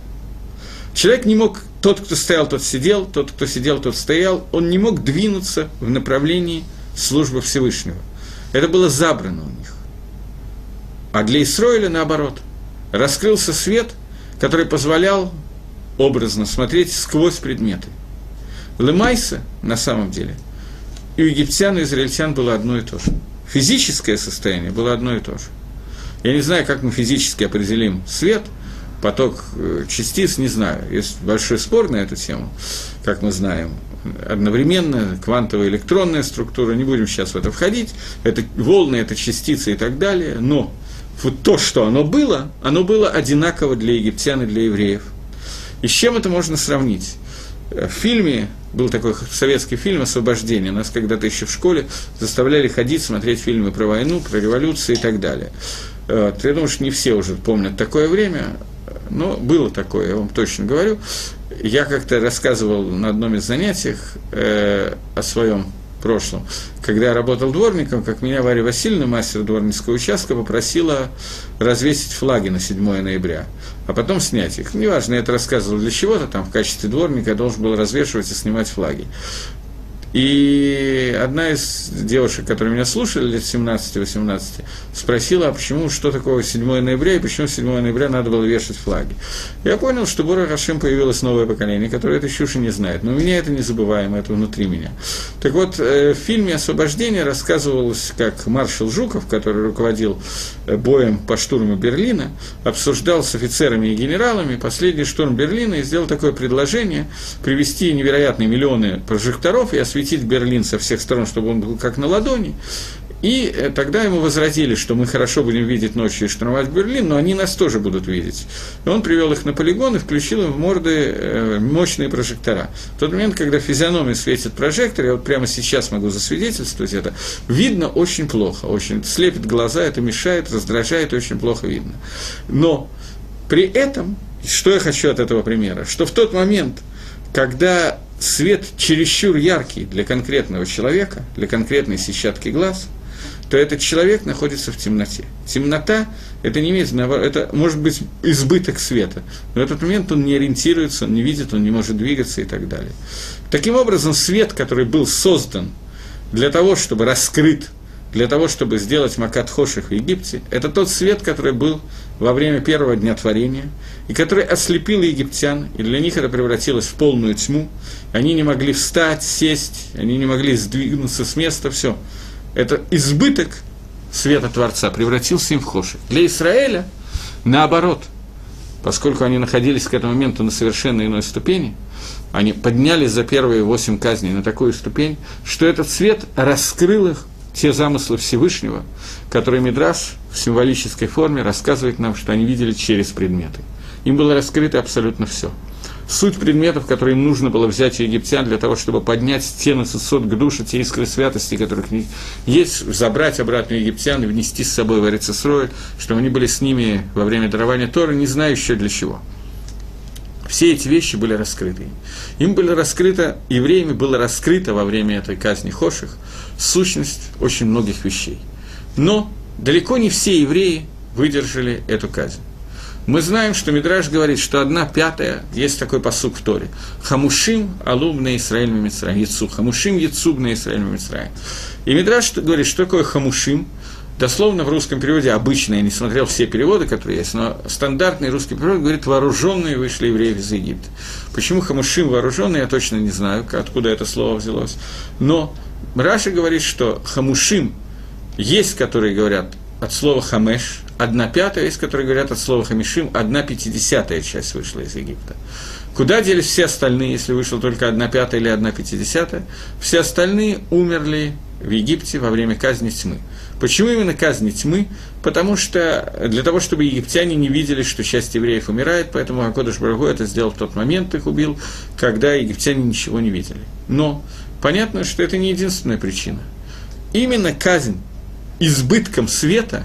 Человек не мог, тот, кто стоял, тот сидел, тот, кто сидел, тот стоял, он не мог двинуться в направлении службы Всевышнего. Это было забрано у них. А для Исроиля, наоборот, раскрылся свет, который позволял образно смотреть сквозь предметы. Лемайса, на самом деле, и у египтян, и израильтян было одно и то же. Физическое состояние было одно и то же. Я не знаю, как мы физически определим свет, поток э, частиц, не знаю. Есть большой спор на эту тему, как мы знаем. Одновременно квантовая электронная структура, не будем сейчас в это входить, это волны, это частицы и так далее, но вот то, что оно было, оно было одинаково для египтян и для евреев. И с чем это можно сравнить? В фильме был такой советский фильм «Освобождение». Нас когда-то еще в школе заставляли ходить, смотреть фильмы про войну, про революцию и так далее. Вот. Я думаю, что не все уже помнят такое время, но было такое, я вам точно говорю. Я как-то рассказывал на одном из занятий э, о своем прошлом. Когда я работал дворником, как меня Варя Васильевна, мастер дворницкого участка, попросила развесить флаги на 7 ноября, а потом снять их. Неважно, я это рассказывал для чего-то, там в качестве дворника я должен был развешивать и снимать флаги. И одна из девушек, которые меня слушали, лет 17-18, спросила, а почему, что такое 7 ноября, и почему 7 ноября надо было вешать флаги. Я понял, что Бора Хашем появилось новое поколение, которое этой чуши не знает. Но у меня это незабываемо, это внутри меня. Так вот, э, в фильме «Освобождение» рассказывалось, как маршал Жуков, который руководил э, боем по штурму Берлина, обсуждал с офицерами и генералами последний штурм Берлина и сделал такое предложение привести невероятные миллионы прожекторов и осветить осветить Берлин со всех сторон, чтобы он был как на ладони. И э, тогда ему возразили, что мы хорошо будем видеть ночью и штурмовать Берлин, но они нас тоже будут видеть. И он привел их на полигон и включил им в морды э, мощные прожектора. В тот момент, когда физиономии светит прожектор, я вот прямо сейчас могу засвидетельствовать это, видно очень плохо, очень слепит глаза, это мешает, раздражает, очень плохо видно. Но при этом, что я хочу от этого примера, что в тот момент, когда свет чересчур яркий для конкретного человека, для конкретной сетчатки глаз, то этот человек находится в темноте. Темнота – это не имеет, это может быть избыток света, но в этот момент он не ориентируется, он не видит, он не может двигаться и так далее. Таким образом, свет, который был создан для того, чтобы раскрыт, для того, чтобы сделать Макат Хоших в Египте, это тот свет, который был во время первого дня творения, и который ослепил египтян, и для них это превратилось в полную тьму. Они не могли встать, сесть, они не могли сдвинуться с места, все. Это избыток света Творца превратился им в Хоших. Для Израиля, наоборот, поскольку они находились к этому моменту на совершенно иной ступени – они поднялись за первые восемь казней на такую ступень, что этот свет раскрыл их, те замыслы Всевышнего, которые Мидраш в символической форме рассказывает нам, что они видели через предметы. Им было раскрыто абсолютно все. Суть предметов, которые им нужно было взять у египтян для того, чтобы поднять стены сосуд к душе, те искры святости, которых не есть, забрать обратно египтян и внести с собой в Эрицесрой, чтобы они были с ними во время дарования Торы, не знаю еще для чего – все эти вещи были раскрыты. Им было раскрыто, евреями было раскрыто во время этой казни Хоших сущность очень многих вещей. Но далеко не все евреи выдержали эту казнь. Мы знаем, что Мидраш говорит, что одна пятая, есть такой посук в Торе, «Хамушим алуб на Исраэль Мимицраем», «Яцу», «Хамушим яцуб на Исраэль Мимицраем». И Мидраш говорит, что такое «хамушим», Дословно в русском переводе, обычно, я не смотрел все переводы, которые есть, но стандартный русский перевод говорит «вооруженные вышли евреи из Египта». Почему хамушим вооруженные, я точно не знаю, откуда это слово взялось. Но Раша говорит, что хамушим есть, которые говорят от слова хамеш, одна пятая, есть, которые говорят от слова хамишим, одна пятидесятая часть вышла из Египта. Куда делись все остальные, если вышла только одна пятая или одна пятидесятая? Все остальные умерли в Египте во время казни тьмы. Почему именно казни тьмы? Потому что для того, чтобы египтяне не видели, что часть евреев умирает, поэтому Акодыш Барагу это сделал в тот момент, их убил, когда египтяне ничего не видели. Но понятно, что это не единственная причина. Именно казнь избытком света,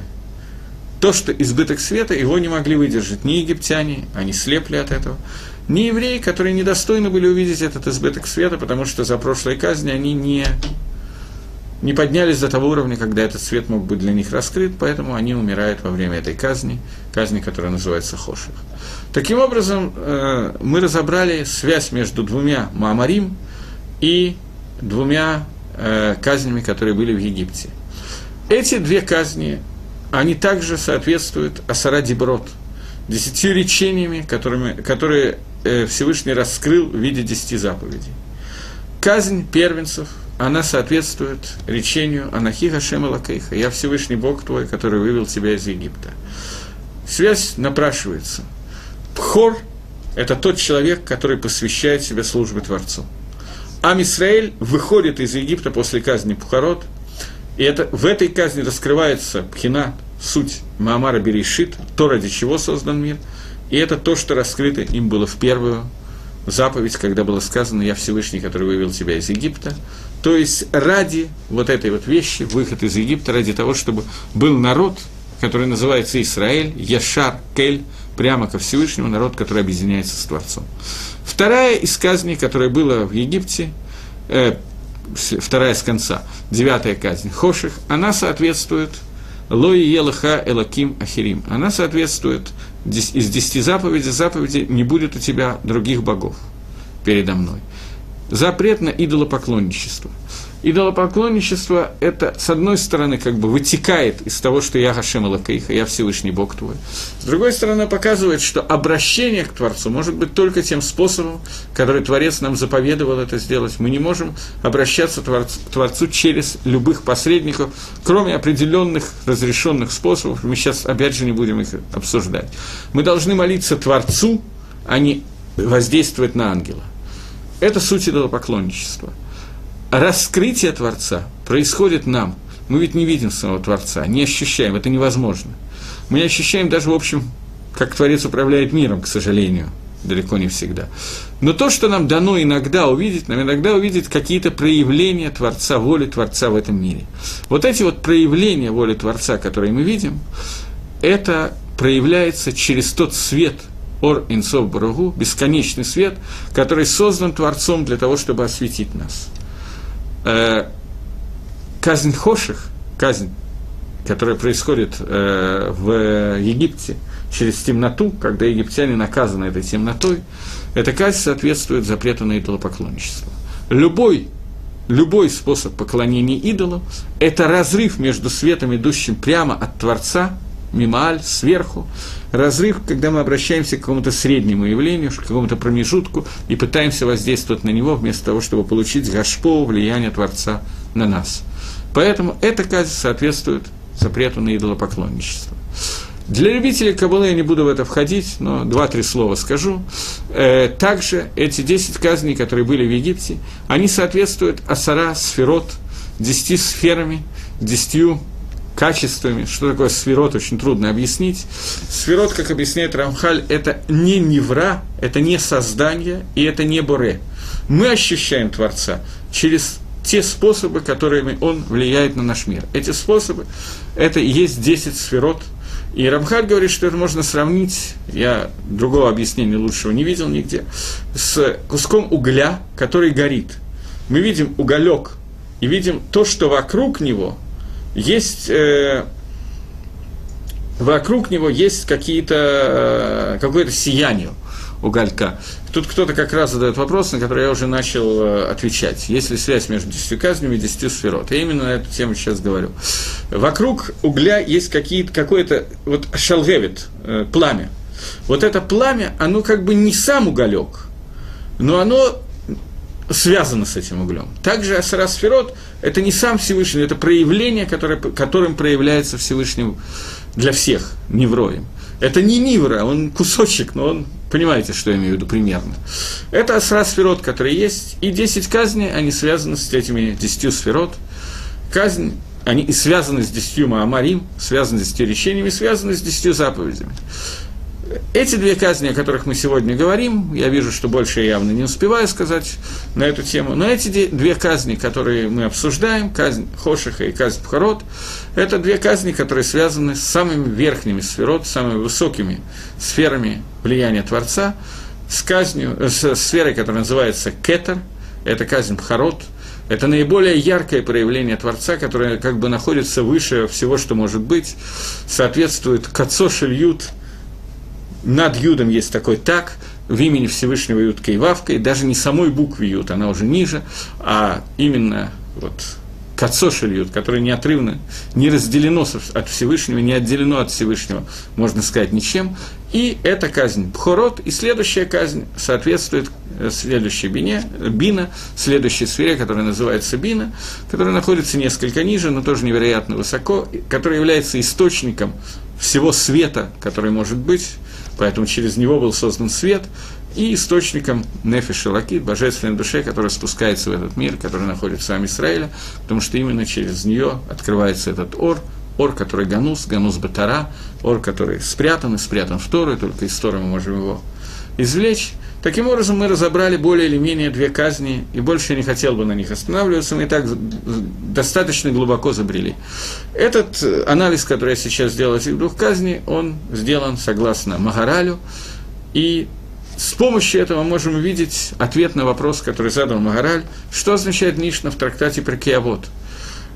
то, что избыток света, его не могли выдержать ни египтяне, они слепли от этого, ни евреи, которые недостойны были увидеть этот избыток света, потому что за прошлые казни они не не поднялись до того уровня, когда этот свет мог быть для них раскрыт, поэтому они умирают во время этой казни, казни, которая называется Хоших. Таким образом, э, мы разобрали связь между двумя Маамарим и двумя э, казнями, которые были в Египте. Эти две казни, они также соответствуют Асара Диброд, десятью речениями, которыми, которые э, Всевышний раскрыл в виде десяти заповедей. Казнь первенцев – она соответствует речению Анахи Хашем Лакейха. «Я Всевышний Бог твой, который вывел тебя из Египта». Связь напрашивается. Пхор – это тот человек, который посвящает себя службе Творцу. Ам Исраэль выходит из Египта после казни Пухарот, и это, в этой казни раскрывается пхина, суть Маамара Берешит, то, ради чего создан мир, и это то, что раскрыто им было в первую заповедь, когда было сказано «Я Всевышний, который вывел тебя из Египта», то есть ради вот этой вот вещи, выход из Египта, ради того, чтобы был народ, который называется Израиль, Яшар, Кель, прямо ко Всевышнему, народ, который объединяется с Творцом. Вторая из казней, которая была в Египте, э, вторая с конца, девятая казнь, Хоших, она соответствует Лои Елаха Элаким Ахирим. Она соответствует из десяти заповедей, заповеди «Не будет у тебя других богов передо мной». Запрет на идолопоклонничество – Идолопоклонничество – это, с одной стороны, как бы вытекает из того, что я Хашем Лакаиха, я Всевышний Бог твой. С другой стороны, показывает, что обращение к Творцу может быть только тем способом, который Творец нам заповедовал это сделать. Мы не можем обращаться к Творцу через любых посредников, кроме определенных разрешенных способов. Мы сейчас, опять же, не будем их обсуждать. Мы должны молиться Творцу, а не воздействовать на ангела. Это суть идолопоклонничества – раскрытие Творца происходит нам. Мы ведь не видим самого Творца, не ощущаем, это невозможно. Мы не ощущаем даже, в общем, как Творец управляет миром, к сожалению, далеко не всегда. Но то, что нам дано иногда увидеть, нам иногда увидеть какие-то проявления Творца, воли Творца в этом мире. Вот эти вот проявления воли Творца, которые мы видим, это проявляется через тот свет, Ор Инсов Барагу, бесконечный свет, который создан Творцом для того, чтобы осветить нас э, казнь Хоших, казнь, которая происходит э, в Египте через темноту, когда египтяне наказаны этой темнотой, эта казнь соответствует запрету на идолопоклонничество. Любой, любой способ поклонения идолу – это разрыв между светом, идущим прямо от Творца, мималь, сверху, разрыв, когда мы обращаемся к какому-то среднему явлению, к какому-то промежутку и пытаемся воздействовать на него, вместо того, чтобы получить гашпо, влияние Творца на нас. Поэтому эта казнь соответствует запрету на идолопоклонничество. Для любителей Кабалы я не буду в это входить, но два-три слова скажу. Э, также эти десять казней, которые были в Египте, они соответствуют Асара, Сферот, десяти сферами, десятью качествами. Что такое сферот, очень трудно объяснить. Сферот, как объясняет Рамхаль, это не невра, это не создание и это не боре. Мы ощущаем Творца через те способы, которыми он влияет на наш мир. Эти способы – это и есть 10 сферот. И Рамхаль говорит, что это можно сравнить, я другого объяснения лучшего не видел нигде, с куском угля, который горит. Мы видим уголек и видим то, что вокруг него есть... Э, вокруг него есть какие-то, э, какое-то сияние уголька. Тут кто-то как раз задает вопрос, на который я уже начал э, отвечать. Есть ли связь между десятью казнями и десятью сферот? Я именно на эту тему сейчас говорю. Вокруг угля есть какие-то, какое-то, вот шалгевит, э, пламя. Вот это пламя, оно как бы не сам уголек, но оно связано с этим углем. Также Асара Сферот – это не сам Всевышний, это проявление, которое, которым проявляется Всевышний для всех невроем. Это не Нивра, он кусочек, но он Понимаете, что я имею в виду примерно? Это асра сферот, которые есть, и 10 казней, они связаны с этими 10 сферот. Казнь, они и связаны с 10 Маамарим, связаны с 10 речениями, связаны с 10 заповедями. Эти две казни, о которых мы сегодня говорим, я вижу, что больше я явно не успеваю сказать на эту тему, но эти две казни, которые мы обсуждаем, казнь Хошиха и казнь Пхарот, это две казни, которые связаны с самыми верхними сферот, самыми высокими сферами влияния Творца, с, казнью, с сферой, которая называется Кетер, это казнь Пхарот, это наиболее яркое проявление Творца, которое как бы находится выше всего, что может быть, соответствует Кацо Шильют – над Юдом есть такой так, в имени Всевышнего Юд Кейвавка, и даже не самой буквы Юд, она уже ниже, а именно вот Кацошель Юд, которое неотрывно, не разделено от Всевышнего, не отделено от Всевышнего, можно сказать, ничем. И эта казнь Пхорот, и следующая казнь соответствует э, следующей бине, бина, следующей сфере, которая называется бина, которая находится несколько ниже, но тоже невероятно высоко, которая является источником всего света, который может быть, поэтому через него был создан свет, и источником Нефиша Лакит, божественной душе, которая спускается в этот мир, который находится в сам Израиля, потому что именно через нее открывается этот ор, ор, который Ганус, Ганус Батара, ор, который спрятан и спрятан в Торы, только из Торы мы можем его извлечь. Таким образом, мы разобрали более или менее две казни, и больше я не хотел бы на них останавливаться, мы и так достаточно глубоко забрели. Этот э, анализ, который я сейчас сделал этих двух казней, он сделан согласно Магаралю, и с помощью этого можем увидеть ответ на вопрос, который задал Магараль, что означает Мишна в трактате про Киавод –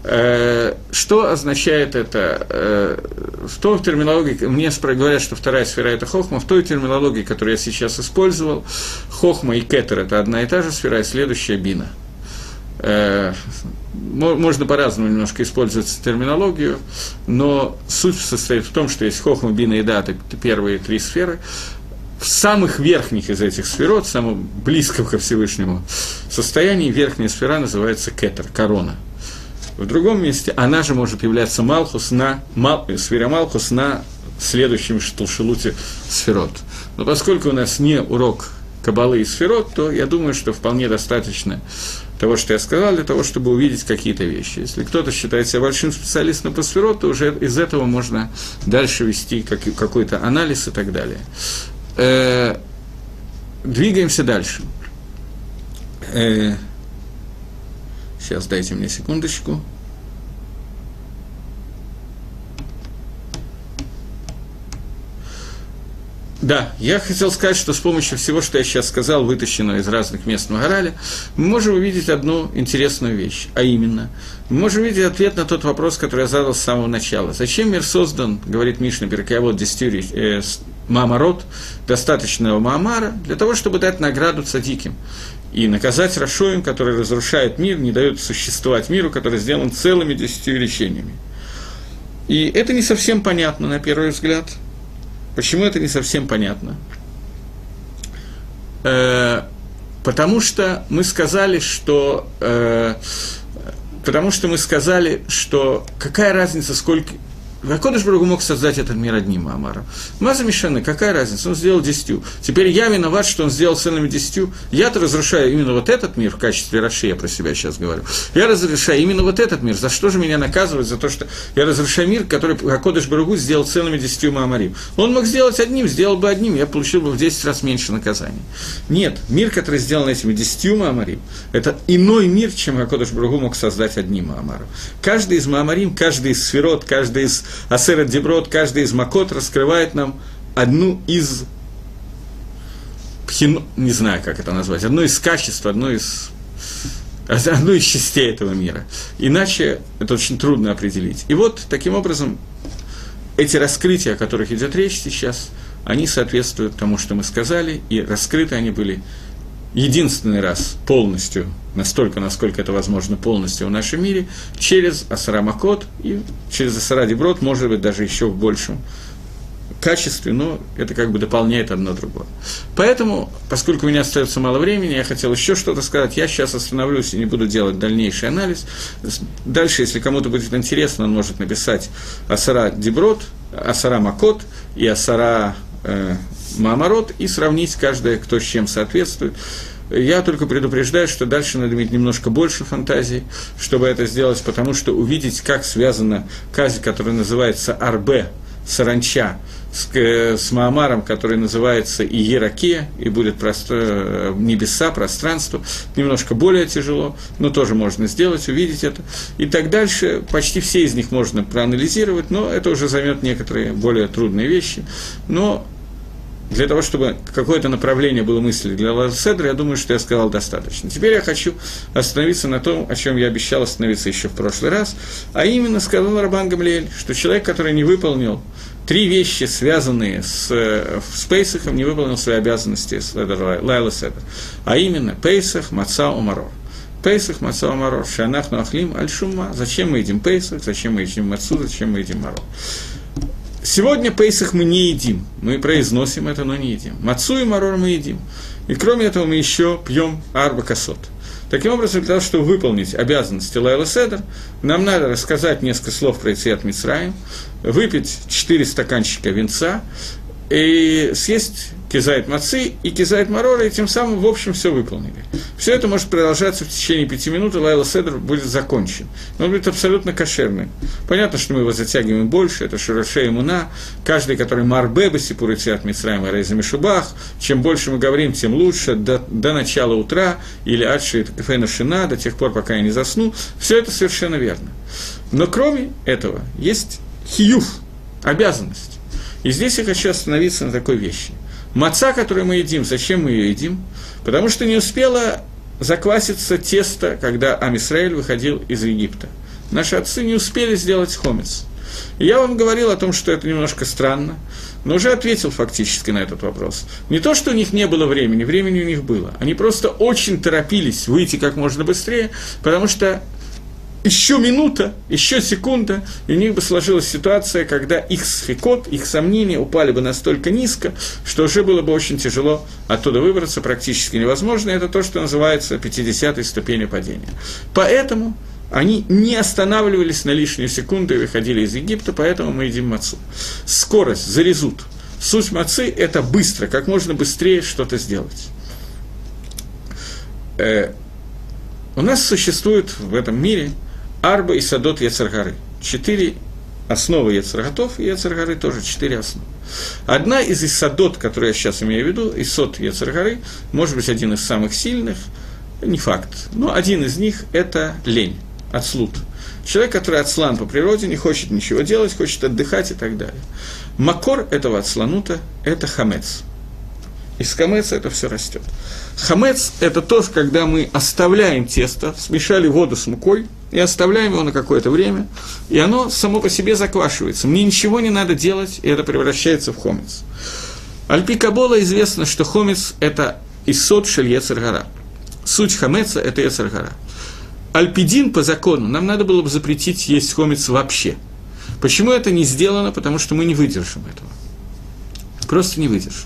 Э, что означает это? В той терминологии, мне говорят, что вторая сфера – это хохма, в той терминологии, которую я сейчас использовал, хохма и кетер – это одна и та же сфера, и следующая – бина. Э, можно по-разному немножко использовать терминологию, но суть состоит в том, что есть хохма, бина и дата – первые три сферы, в самых верхних из этих сферот, самом близком ко Всевышнему состоянии, верхняя сфера называется кетер, корона – в другом месте она же может являться Малхус на, Мал, сфера Малхус на следующем Штулшелуте сферот. Но поскольку у нас не урок Кабалы и сферот, то я думаю, что вполне достаточно того, что я сказал, для того, чтобы увидеть какие-то вещи. Если кто-то считает себя большим специалистом по сферот, то уже из этого можно дальше вести какой-то анализ и так далее. Э, двигаемся дальше. Э, Сейчас дайте мне секундочку. Да, я хотел сказать, что с помощью всего, что я сейчас сказал, вытащенного из разных мест Магараля, мы можем увидеть одну интересную вещь, а именно, мы можем увидеть ответ на тот вопрос, который я задал с самого начала. Зачем мир создан, говорит Мишна Беркая, вот 10, э, Маамарот, достаточного Маамара, для того, чтобы дать награду цадиким и наказать Рашоим, который разрушает мир, не дает существовать миру, который сделан целыми десятью лечениями. И это не совсем понятно на первый взгляд. Почему это не совсем понятно? Э, потому что мы сказали, что э, потому что мы сказали, что какая разница, сколько, Кодыш Брагу мог создать этот мир одним Амаром. Маза Мишаны, какая разница? Он сделал десятью. Теперь я виноват, что он сделал целыми десятью. Я-то разрушаю именно вот этот мир в качестве Раши, я про себя сейчас говорю. Я разрушаю именно вот этот мир. За что же меня наказывать? За то, что я разрушаю мир, который Кодыш Брагу сделал целыми десятью Маамарим. Он мог сделать одним, сделал бы одним, я получил бы в 10 раз меньше наказаний. Нет, мир, который сделан этими десятью Маамарим, это иной мир, чем Кодыш Брагу мог создать одним Маамаром. Каждый из Маамарим, каждый из сферот, каждый из Асера Деброд, каждый из Макот раскрывает нам одну из пхин, не знаю, как это назвать, одно из качеств, одно из <laughs> одну из частей этого мира. Иначе это очень трудно определить. И вот, таким образом, эти раскрытия, о которых идет речь сейчас, они соответствуют тому, что мы сказали, и раскрыты они были единственный раз полностью, настолько, насколько это возможно, полностью в нашем мире, через Асара Макот и через Асара Деброд, может быть, даже еще в большем качестве, но это как бы дополняет одно другое. Поэтому, поскольку у меня остается мало времени, я хотел еще что-то сказать. Я сейчас остановлюсь и не буду делать дальнейший анализ. Дальше, если кому-то будет интересно, он может написать Асара Деброд, Асара Макот и Асара э, Маамарот и сравнить каждое, кто с чем соответствует. Я только предупреждаю, что дальше надо иметь немножко больше фантазии, чтобы это сделать, потому что увидеть, как связана казнь, которая называется Арбе, саранча, с, э, с Маамаром, который называется Иераке, и будет просто э, небеса, пространство, немножко более тяжело, но тоже можно сделать, увидеть это. И так дальше, почти все из них можно проанализировать, но это уже займет некоторые более трудные вещи. Но для того, чтобы какое-то направление было мысли для Ласедра, я думаю, что я сказал достаточно. Теперь я хочу остановиться на том, о чем я обещал остановиться еще в прошлый раз, а именно сказал Рабан Гамлиэль, что человек, который не выполнил три вещи, связанные с, с Пейсахом, не выполнил свои обязанности с Лайла Седер, а именно Пейсах, Маца, Умарор. Пейсах, Маца, Умарор, Шанах, Нуахлим, Аль-Шума. Зачем мы едим Пейсах, зачем мы едим Мацу, зачем мы едим Марор? Сегодня Пейсах мы не едим, мы произносим это, но не едим. Мацу и марор мы едим. И кроме этого мы еще пьем арба косот. Таким образом, для того, чтобы выполнить обязанности Лайла Седер, нам надо рассказать несколько слов про Ициат Мицраем, выпить 4 стаканчика винца и съесть кизайт мацы и кизайт марора, и тем самым, в общем, все выполнили. Все это может продолжаться в течение пяти минут, и Лайла Седр будет закончен. Он будет абсолютно кошерный. Понятно, что мы его затягиваем больше, это Шураше и Муна, каждый, который Марбе, Басипур и Циат Мицраем и Рейза Мишубах, чем больше мы говорим, тем лучше, до, до начала утра, или Адши Фейна Шина, до тех пор, пока я не засну, все это совершенно верно. Но кроме этого, есть хиюф, обязанность. И здесь я хочу остановиться на такой вещи – Маца, которую мы едим, зачем мы ее едим? Потому что не успела закваситься тесто, когда Амисраэль выходил из Египта. Наши отцы не успели сделать хомец. Я вам говорил о том, что это немножко странно, но уже ответил фактически на этот вопрос. Не то, что у них не было времени, времени у них было. Они просто очень торопились выйти как можно быстрее, потому что еще минута, еще секунда, и у них бы сложилась ситуация, когда их сфикот, их сомнения упали бы настолько низко, что уже было бы очень тяжело оттуда выбраться, практически невозможно. Это то, что называется 50-й ступенью падения. Поэтому они не останавливались на лишнюю секунду и выходили из Египта, поэтому мы едим мацу. Скорость, зарезут. Суть мацы – это быстро, как можно быстрее что-то сделать. Э, у нас существует в этом мире – Арба и Садот Яцергары. Четыре основы Яцерготов, и Яцергары тоже четыре основы. Одна из Исадот, которую я сейчас имею в виду, Исот Яцергары, может быть, один из самых сильных, не факт, но один из них – это лень, отслуд. Человек, который отслан по природе, не хочет ничего делать, хочет отдыхать и так далее. Макор этого отсланута – это хамец. Из хамеца это все растет. Хамец – это то, когда мы оставляем тесто, смешали воду с мукой и оставляем его на какое-то время, и оно само по себе заквашивается. Мне ничего не надо делать, и это превращается в хомец. Альпи Кабола известно, что хомец – это исот шель Ецаргара. Суть хамеца – это Ецаргара. Альпидин по закону нам надо было бы запретить есть хомец вообще. Почему это не сделано? Потому что мы не выдержим этого. Просто не выдержим.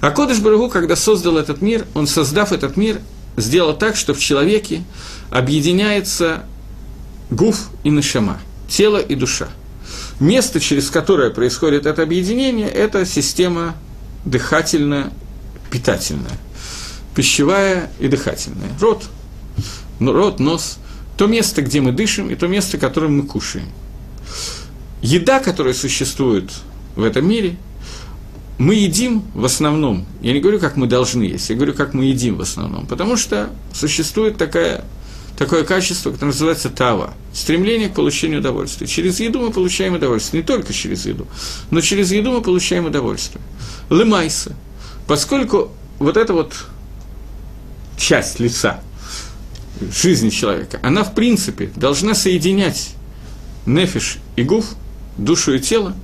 А Кодыш Барагу, когда создал этот мир, он, создав этот мир, сделал так, что в человеке объединяется гуф и нашама, тело и душа. Место, через которое происходит это объединение, это система дыхательная, питательная, пищевая и дыхательная. Рот, ну, рот, нос, то место, где мы дышим, и то место, которое мы кушаем. Еда, которая существует в этом мире, мы едим в основном, я не говорю, как мы должны есть, я говорю, как мы едим в основном, потому что существует такая, такое качество, которое называется тава, стремление к получению удовольствия. Через еду мы получаем удовольствие, не только через еду, но через еду мы получаем удовольствие. Лымайса, поскольку вот эта вот часть лица жизни человека, она в принципе должна соединять нефиш и гуф, душу и тело,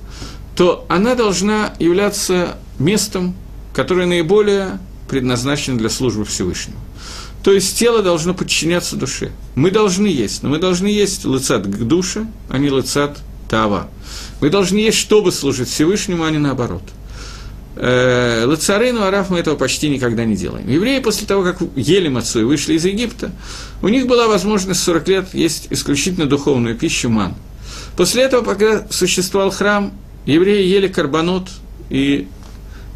то она должна являться местом, которое наиболее предназначено для службы Всевышнего. То есть тело должно подчиняться душе. Мы должны есть, но мы должны есть лыцат к душе, а не лыцат тава. Мы должны есть, чтобы служить Всевышнему, а не наоборот. Э, Лацарейну, Араф мы этого почти никогда не делаем. Евреи после того, как ели мацу и вышли из Египта, у них была возможность 40 лет есть исключительно духовную пищу ман. После этого, пока существовал храм, евреи ели карбонот, и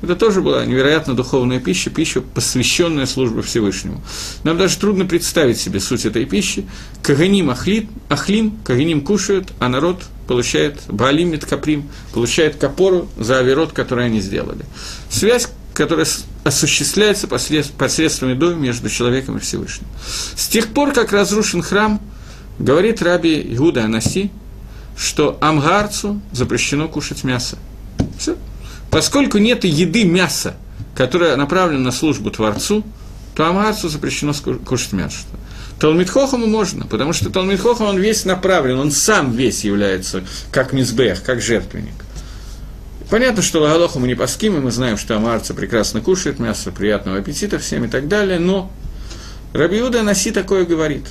это тоже была невероятно духовная пища, пища, посвященная службе Всевышнему. Нам даже трудно представить себе суть этой пищи. Каганим ахлит, ахлим, каганим кушают, а народ получает, Баалим Каприм, получает капору за авирот, который они сделали. Связь, которая осуществляется посредством еды между человеком и Всевышним. С тех пор, как разрушен храм, говорит раби Иуда Анаси, что амгарцу запрещено кушать мясо. Все. Поскольку нет еды мяса, которая направлена на службу Творцу, то амгарцу запрещено кушать мясо. Талмитхохаму можно, потому что Талмитхохам, он весь направлен, он сам весь является как мизбех, как жертвенник. Понятно, что Лагалоху мы не паским, и мы знаем, что амарца прекрасно кушает мясо, приятного аппетита всем и так далее, но Рабиуда Наси такое говорит.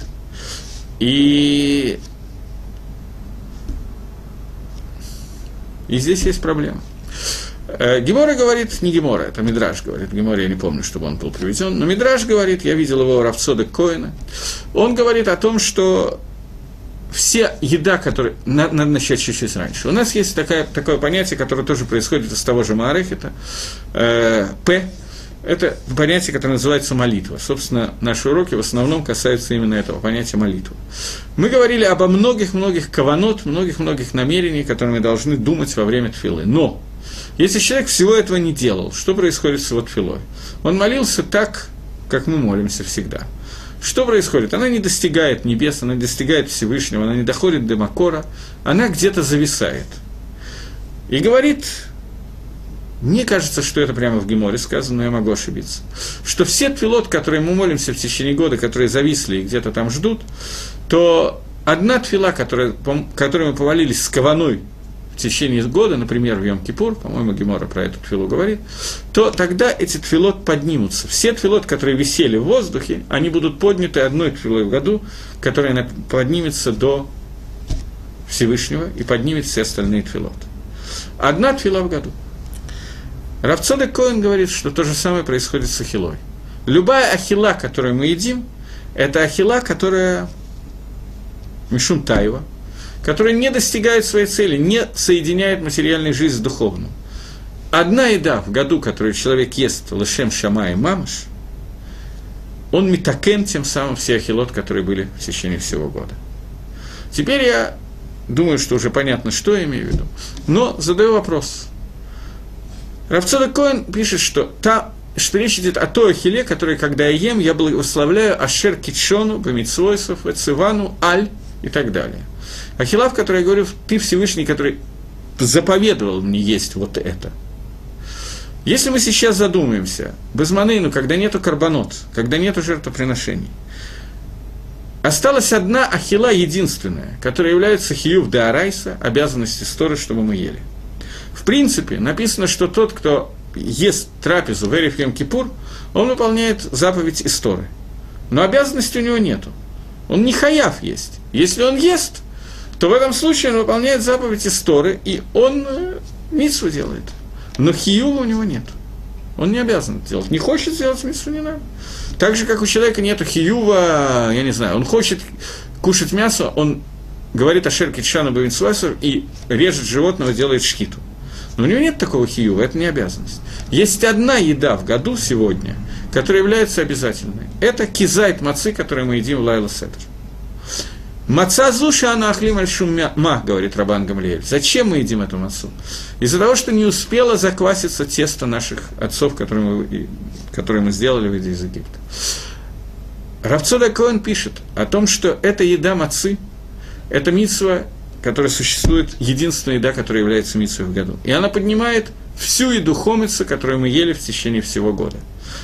И И здесь есть проблема. Э, Гемора говорит, не Гемора, это Мидраж говорит, Гемора я не помню, чтобы он был приведен, но Мидраж говорит, я видел его у Равцода Коина, он говорит о том, что все еда, которая... Надо, начать чуть-чуть раньше. У нас есть такая, такое понятие, которое тоже происходит из того же Маарехета, э, П, это понятие, которое называется молитва. Собственно, наши уроки в основном касаются именно этого понятия молитвы. Мы говорили обо многих-многих каванот, многих-многих намерений, которые мы должны думать во время тфилы. Но, если человек всего этого не делал, что происходит с его тфилой? Он молился так, как мы молимся всегда. Что происходит? Она не достигает небес, она не достигает Всевышнего, она не доходит до Макора, она где-то зависает. И говорит мне кажется, что это прямо в Геморе сказано, но я могу ошибиться. Что все твилот, которые мы молимся в течение года, которые зависли и где-то там ждут, то одна твила, которая, которой мы повалились с каваной в течение года, например, в Йом-Кипур, по-моему, Гемора про эту твилу говорит, то тогда эти твилот поднимутся. Все твилот, которые висели в воздухе, они будут подняты одной твилой в году, которая поднимется до Всевышнего и поднимет все остальные твилот. Одна твила в году – Равцодек Коин говорит, что то же самое происходит с ахилой. Любая ахила, которую мы едим, это ахила, которая Мишум Таева, которая не достигает своей цели, не соединяет материальную жизнь с духовным. Одна еда в году, которую человек ест, лышем шама и мамаш, он метакен тем самым все ахилот, которые были в течение всего года. Теперь я думаю, что уже понятно, что я имею в виду, но задаю вопрос – Равцода Коэн пишет, что, та, что речь идет о той ахиле, которой, когда я ем, я благословляю Ашер Китшону, Бамитсвойсов, Эцивану, Аль и так далее. Ахила, в которой я говорю, ты Всевышний, который заповедовал мне есть вот это. Если мы сейчас задумаемся, Безманейну, когда нету карбонот, когда нету жертвоприношений, осталась одна ахила единственная, которая является хиюв де арайса, обязанности сторы, чтобы мы ели – в принципе, написано, что тот, кто ест трапезу в Эриф Кипур, он выполняет заповедь Исторы. Но обязанности у него нету. Он не хаяв есть. Если он ест, то в этом случае он выполняет заповедь Исторы, и он э, митсву делает. Но хиюва у него нет. Он не обязан это делать. Не хочет сделать митсву, не надо. Так же, как у человека нету хиюва, я не знаю, он хочет кушать мясо, он говорит о шерке Чану Бавинсвасер и режет животного, делает шкиту. Но у него нет такого хиюва, это не обязанность. Есть одна еда в году сегодня, которая является обязательной. Это кизайт мацы, который мы едим в Лайла Сетер. Маца зуша она ахлим ма, говорит Рабан Гамлиэль. Зачем мы едим эту мацу? Из-за того, что не успело закваситься тесто наших отцов, которые мы, которые мы сделали, выйдя из Египта. Равцода Коэн пишет о том, что эта еда мацы, это митсва, которая существует, единственная еда, которая является митсвой в году. И она поднимает всю еду хомица, которую мы ели в течение всего года.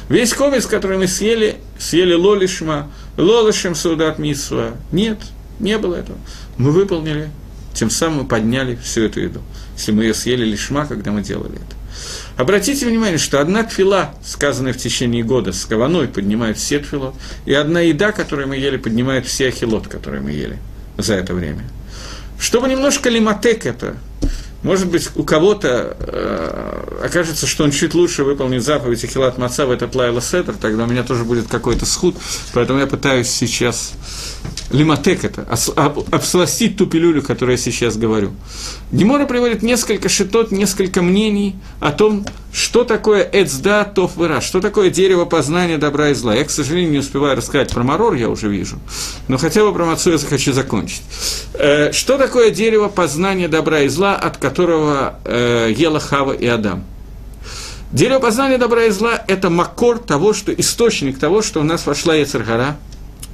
Весь хомец, который мы съели, съели лолишма, лолишем саудат митсва. Нет, не было этого. Мы выполнили, тем самым подняли всю эту еду. Если мы ее съели лишма, когда мы делали это. Обратите внимание, что одна тфила, сказанная в течение года, с каваной поднимает все тфилот, и одна еда, которую мы ели, поднимает все ахилот, которые мы ели за это время. Чтобы немножко лиматек это может быть, у кого-то э, окажется, что он чуть лучше выполнит заповедь Ахилат Маца в этот Лайла Сетер, тогда у меня тоже будет какой-то схуд, поэтому я пытаюсь сейчас лиматек это, обсластить ту пилюлю, которую я сейчас говорю. Гемора приводит несколько шитот, несколько мнений о том, что такое эцда тоф выра, что такое дерево познания добра и зла. Я, к сожалению, не успеваю рассказать про Марор, я уже вижу, но хотя бы про Мацу я захочу закончить. Э, что такое дерево познания добра и зла, от которого э, ела Хава и Адам? Дерево познания добра и зла – это макор того, что источник того, что у нас вошла Яцергара –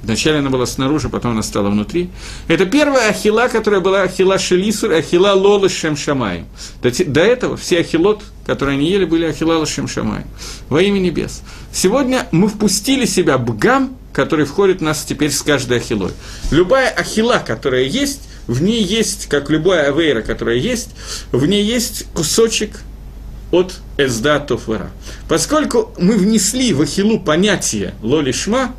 Вначале она была снаружи, потом она стала внутри. Это первая ахила, которая была ахила шелисур, ахила лола шем шамай. До, до этого все ахилот, которые они ели, были ахила лошем шамай. Во имя небес. Сегодня мы впустили себя бгам, который входит в нас теперь с каждой ахилой. Любая ахила, которая есть, в ней есть, как любая авейра, которая есть, в ней есть кусочек от эзда тофвара. Поскольку мы внесли в ахилу понятие лолишма,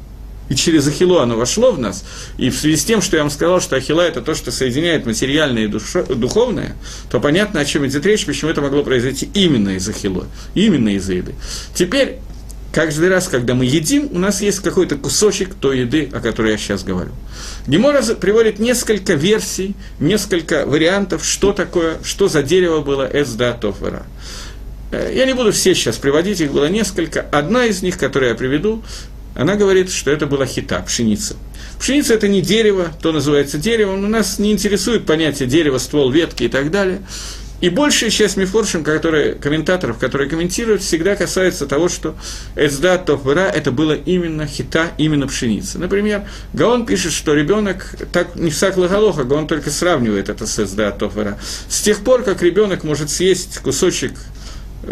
и через Ахилу оно вошло в нас, и в связи с тем, что я вам сказал, что Ахила – это то, что соединяет материальное и душо, духовное, то понятно, о чем идет речь, почему это могло произойти именно из Ахилу, именно из еды. Теперь, каждый раз, когда мы едим, у нас есть какой-то кусочек той еды, о которой я сейчас говорю. Гемора приводит несколько версий, несколько вариантов, что такое, что за дерево было Эзда Тофера. Э, я не буду все сейчас приводить, их было несколько. Одна из них, которую я приведу, она говорит, что это была хита, пшеница. Пшеница – это не дерево, то называется деревом, но нас не интересует понятие дерева, ствол, ветки и так далее. И большая часть мифоршим, которые, комментаторов, которые комментируют, всегда касается того, что Эцда Тофвера – это было именно хита, именно пшеница. Например, Гаон пишет, что ребенок, так не всак лагалоха, Гаон только сравнивает это с Эцда Тофвера. С тех пор, как ребенок может съесть кусочек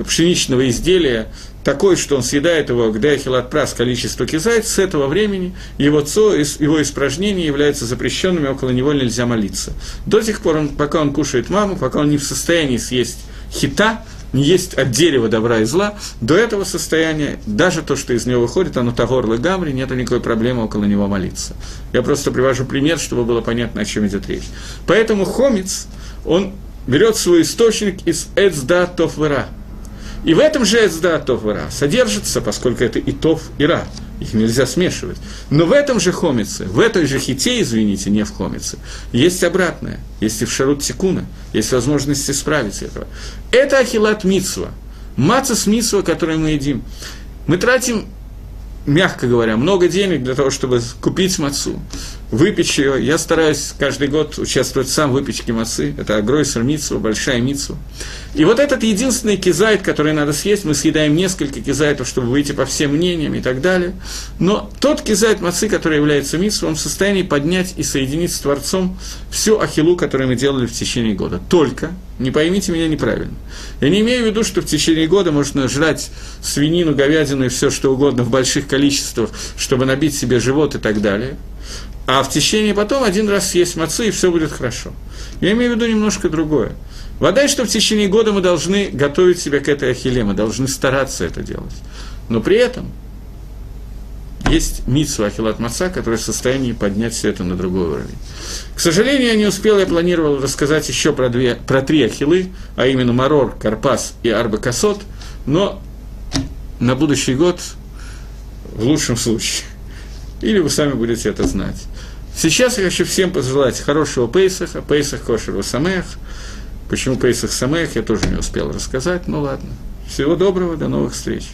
пшеничного изделия такой, что он съедает его, когда хилат прас количество кизайт, с этого времени его цо, его испражнения являются запрещенными, около него нельзя молиться. До тех пор, он, пока он кушает маму, пока он не в состоянии съесть хита, не есть от дерева добра и зла, до этого состояния, даже то, что из него выходит, оно тагор гамри, нет никакой проблемы около него молиться. Я просто привожу пример, чтобы было понятно, о чем идет речь. Поэтому хомец, он берет свой источник из эцда тофвера – и в этом же Эцда Тов и Ра содержится, поскольку это и Тов, и Ра. Их нельзя смешивать. Но в этом же хомице, в этой же хите, извините, не в хомице, есть обратное. Есть и в Шарут Тикуна, есть возможность исправить этого. Это Ахилат Мицва. Маца с который мы едим. Мы тратим мягко говоря, много денег для того, чтобы купить мацу, выпечь ее. Я стараюсь каждый год участвовать сам в выпечке мацы. Это агройсер митсу, большая митсу. И вот этот единственный кизайт, который надо съесть, мы съедаем несколько кизайтов, чтобы выйти по всем мнениям и так далее. Но тот кизайт мацы, который является митсу, он в состоянии поднять и соединить с Творцом всю ахилу, которую мы делали в течение года. Только, не поймите меня неправильно, я не имею в виду, что в течение года можно жрать свинину, говядину и все что угодно в больших количествах, чтобы набить себе живот и так далее. А в течение потом один раз съесть мацы, и все будет хорошо. Я имею в виду немножко другое. Вода, что в течение года мы должны готовить себя к этой ахилле, мы должны стараться это делать. Но при этом есть митсу Ахилат Маца, который в состоянии поднять все это на другой уровень. К сожалению, я не успел, я планировал рассказать еще про, две, про три Ахилы, а именно Марор, Карпас и Арбакасот, но на будущий год в лучшем случае. Или вы сами будете это знать. Сейчас я хочу всем пожелать хорошего Пейсаха, Пейсах Кошеру Самех. Почему Пейсах Самех, я тоже не успел рассказать, ну ладно. Всего доброго, до новых встреч.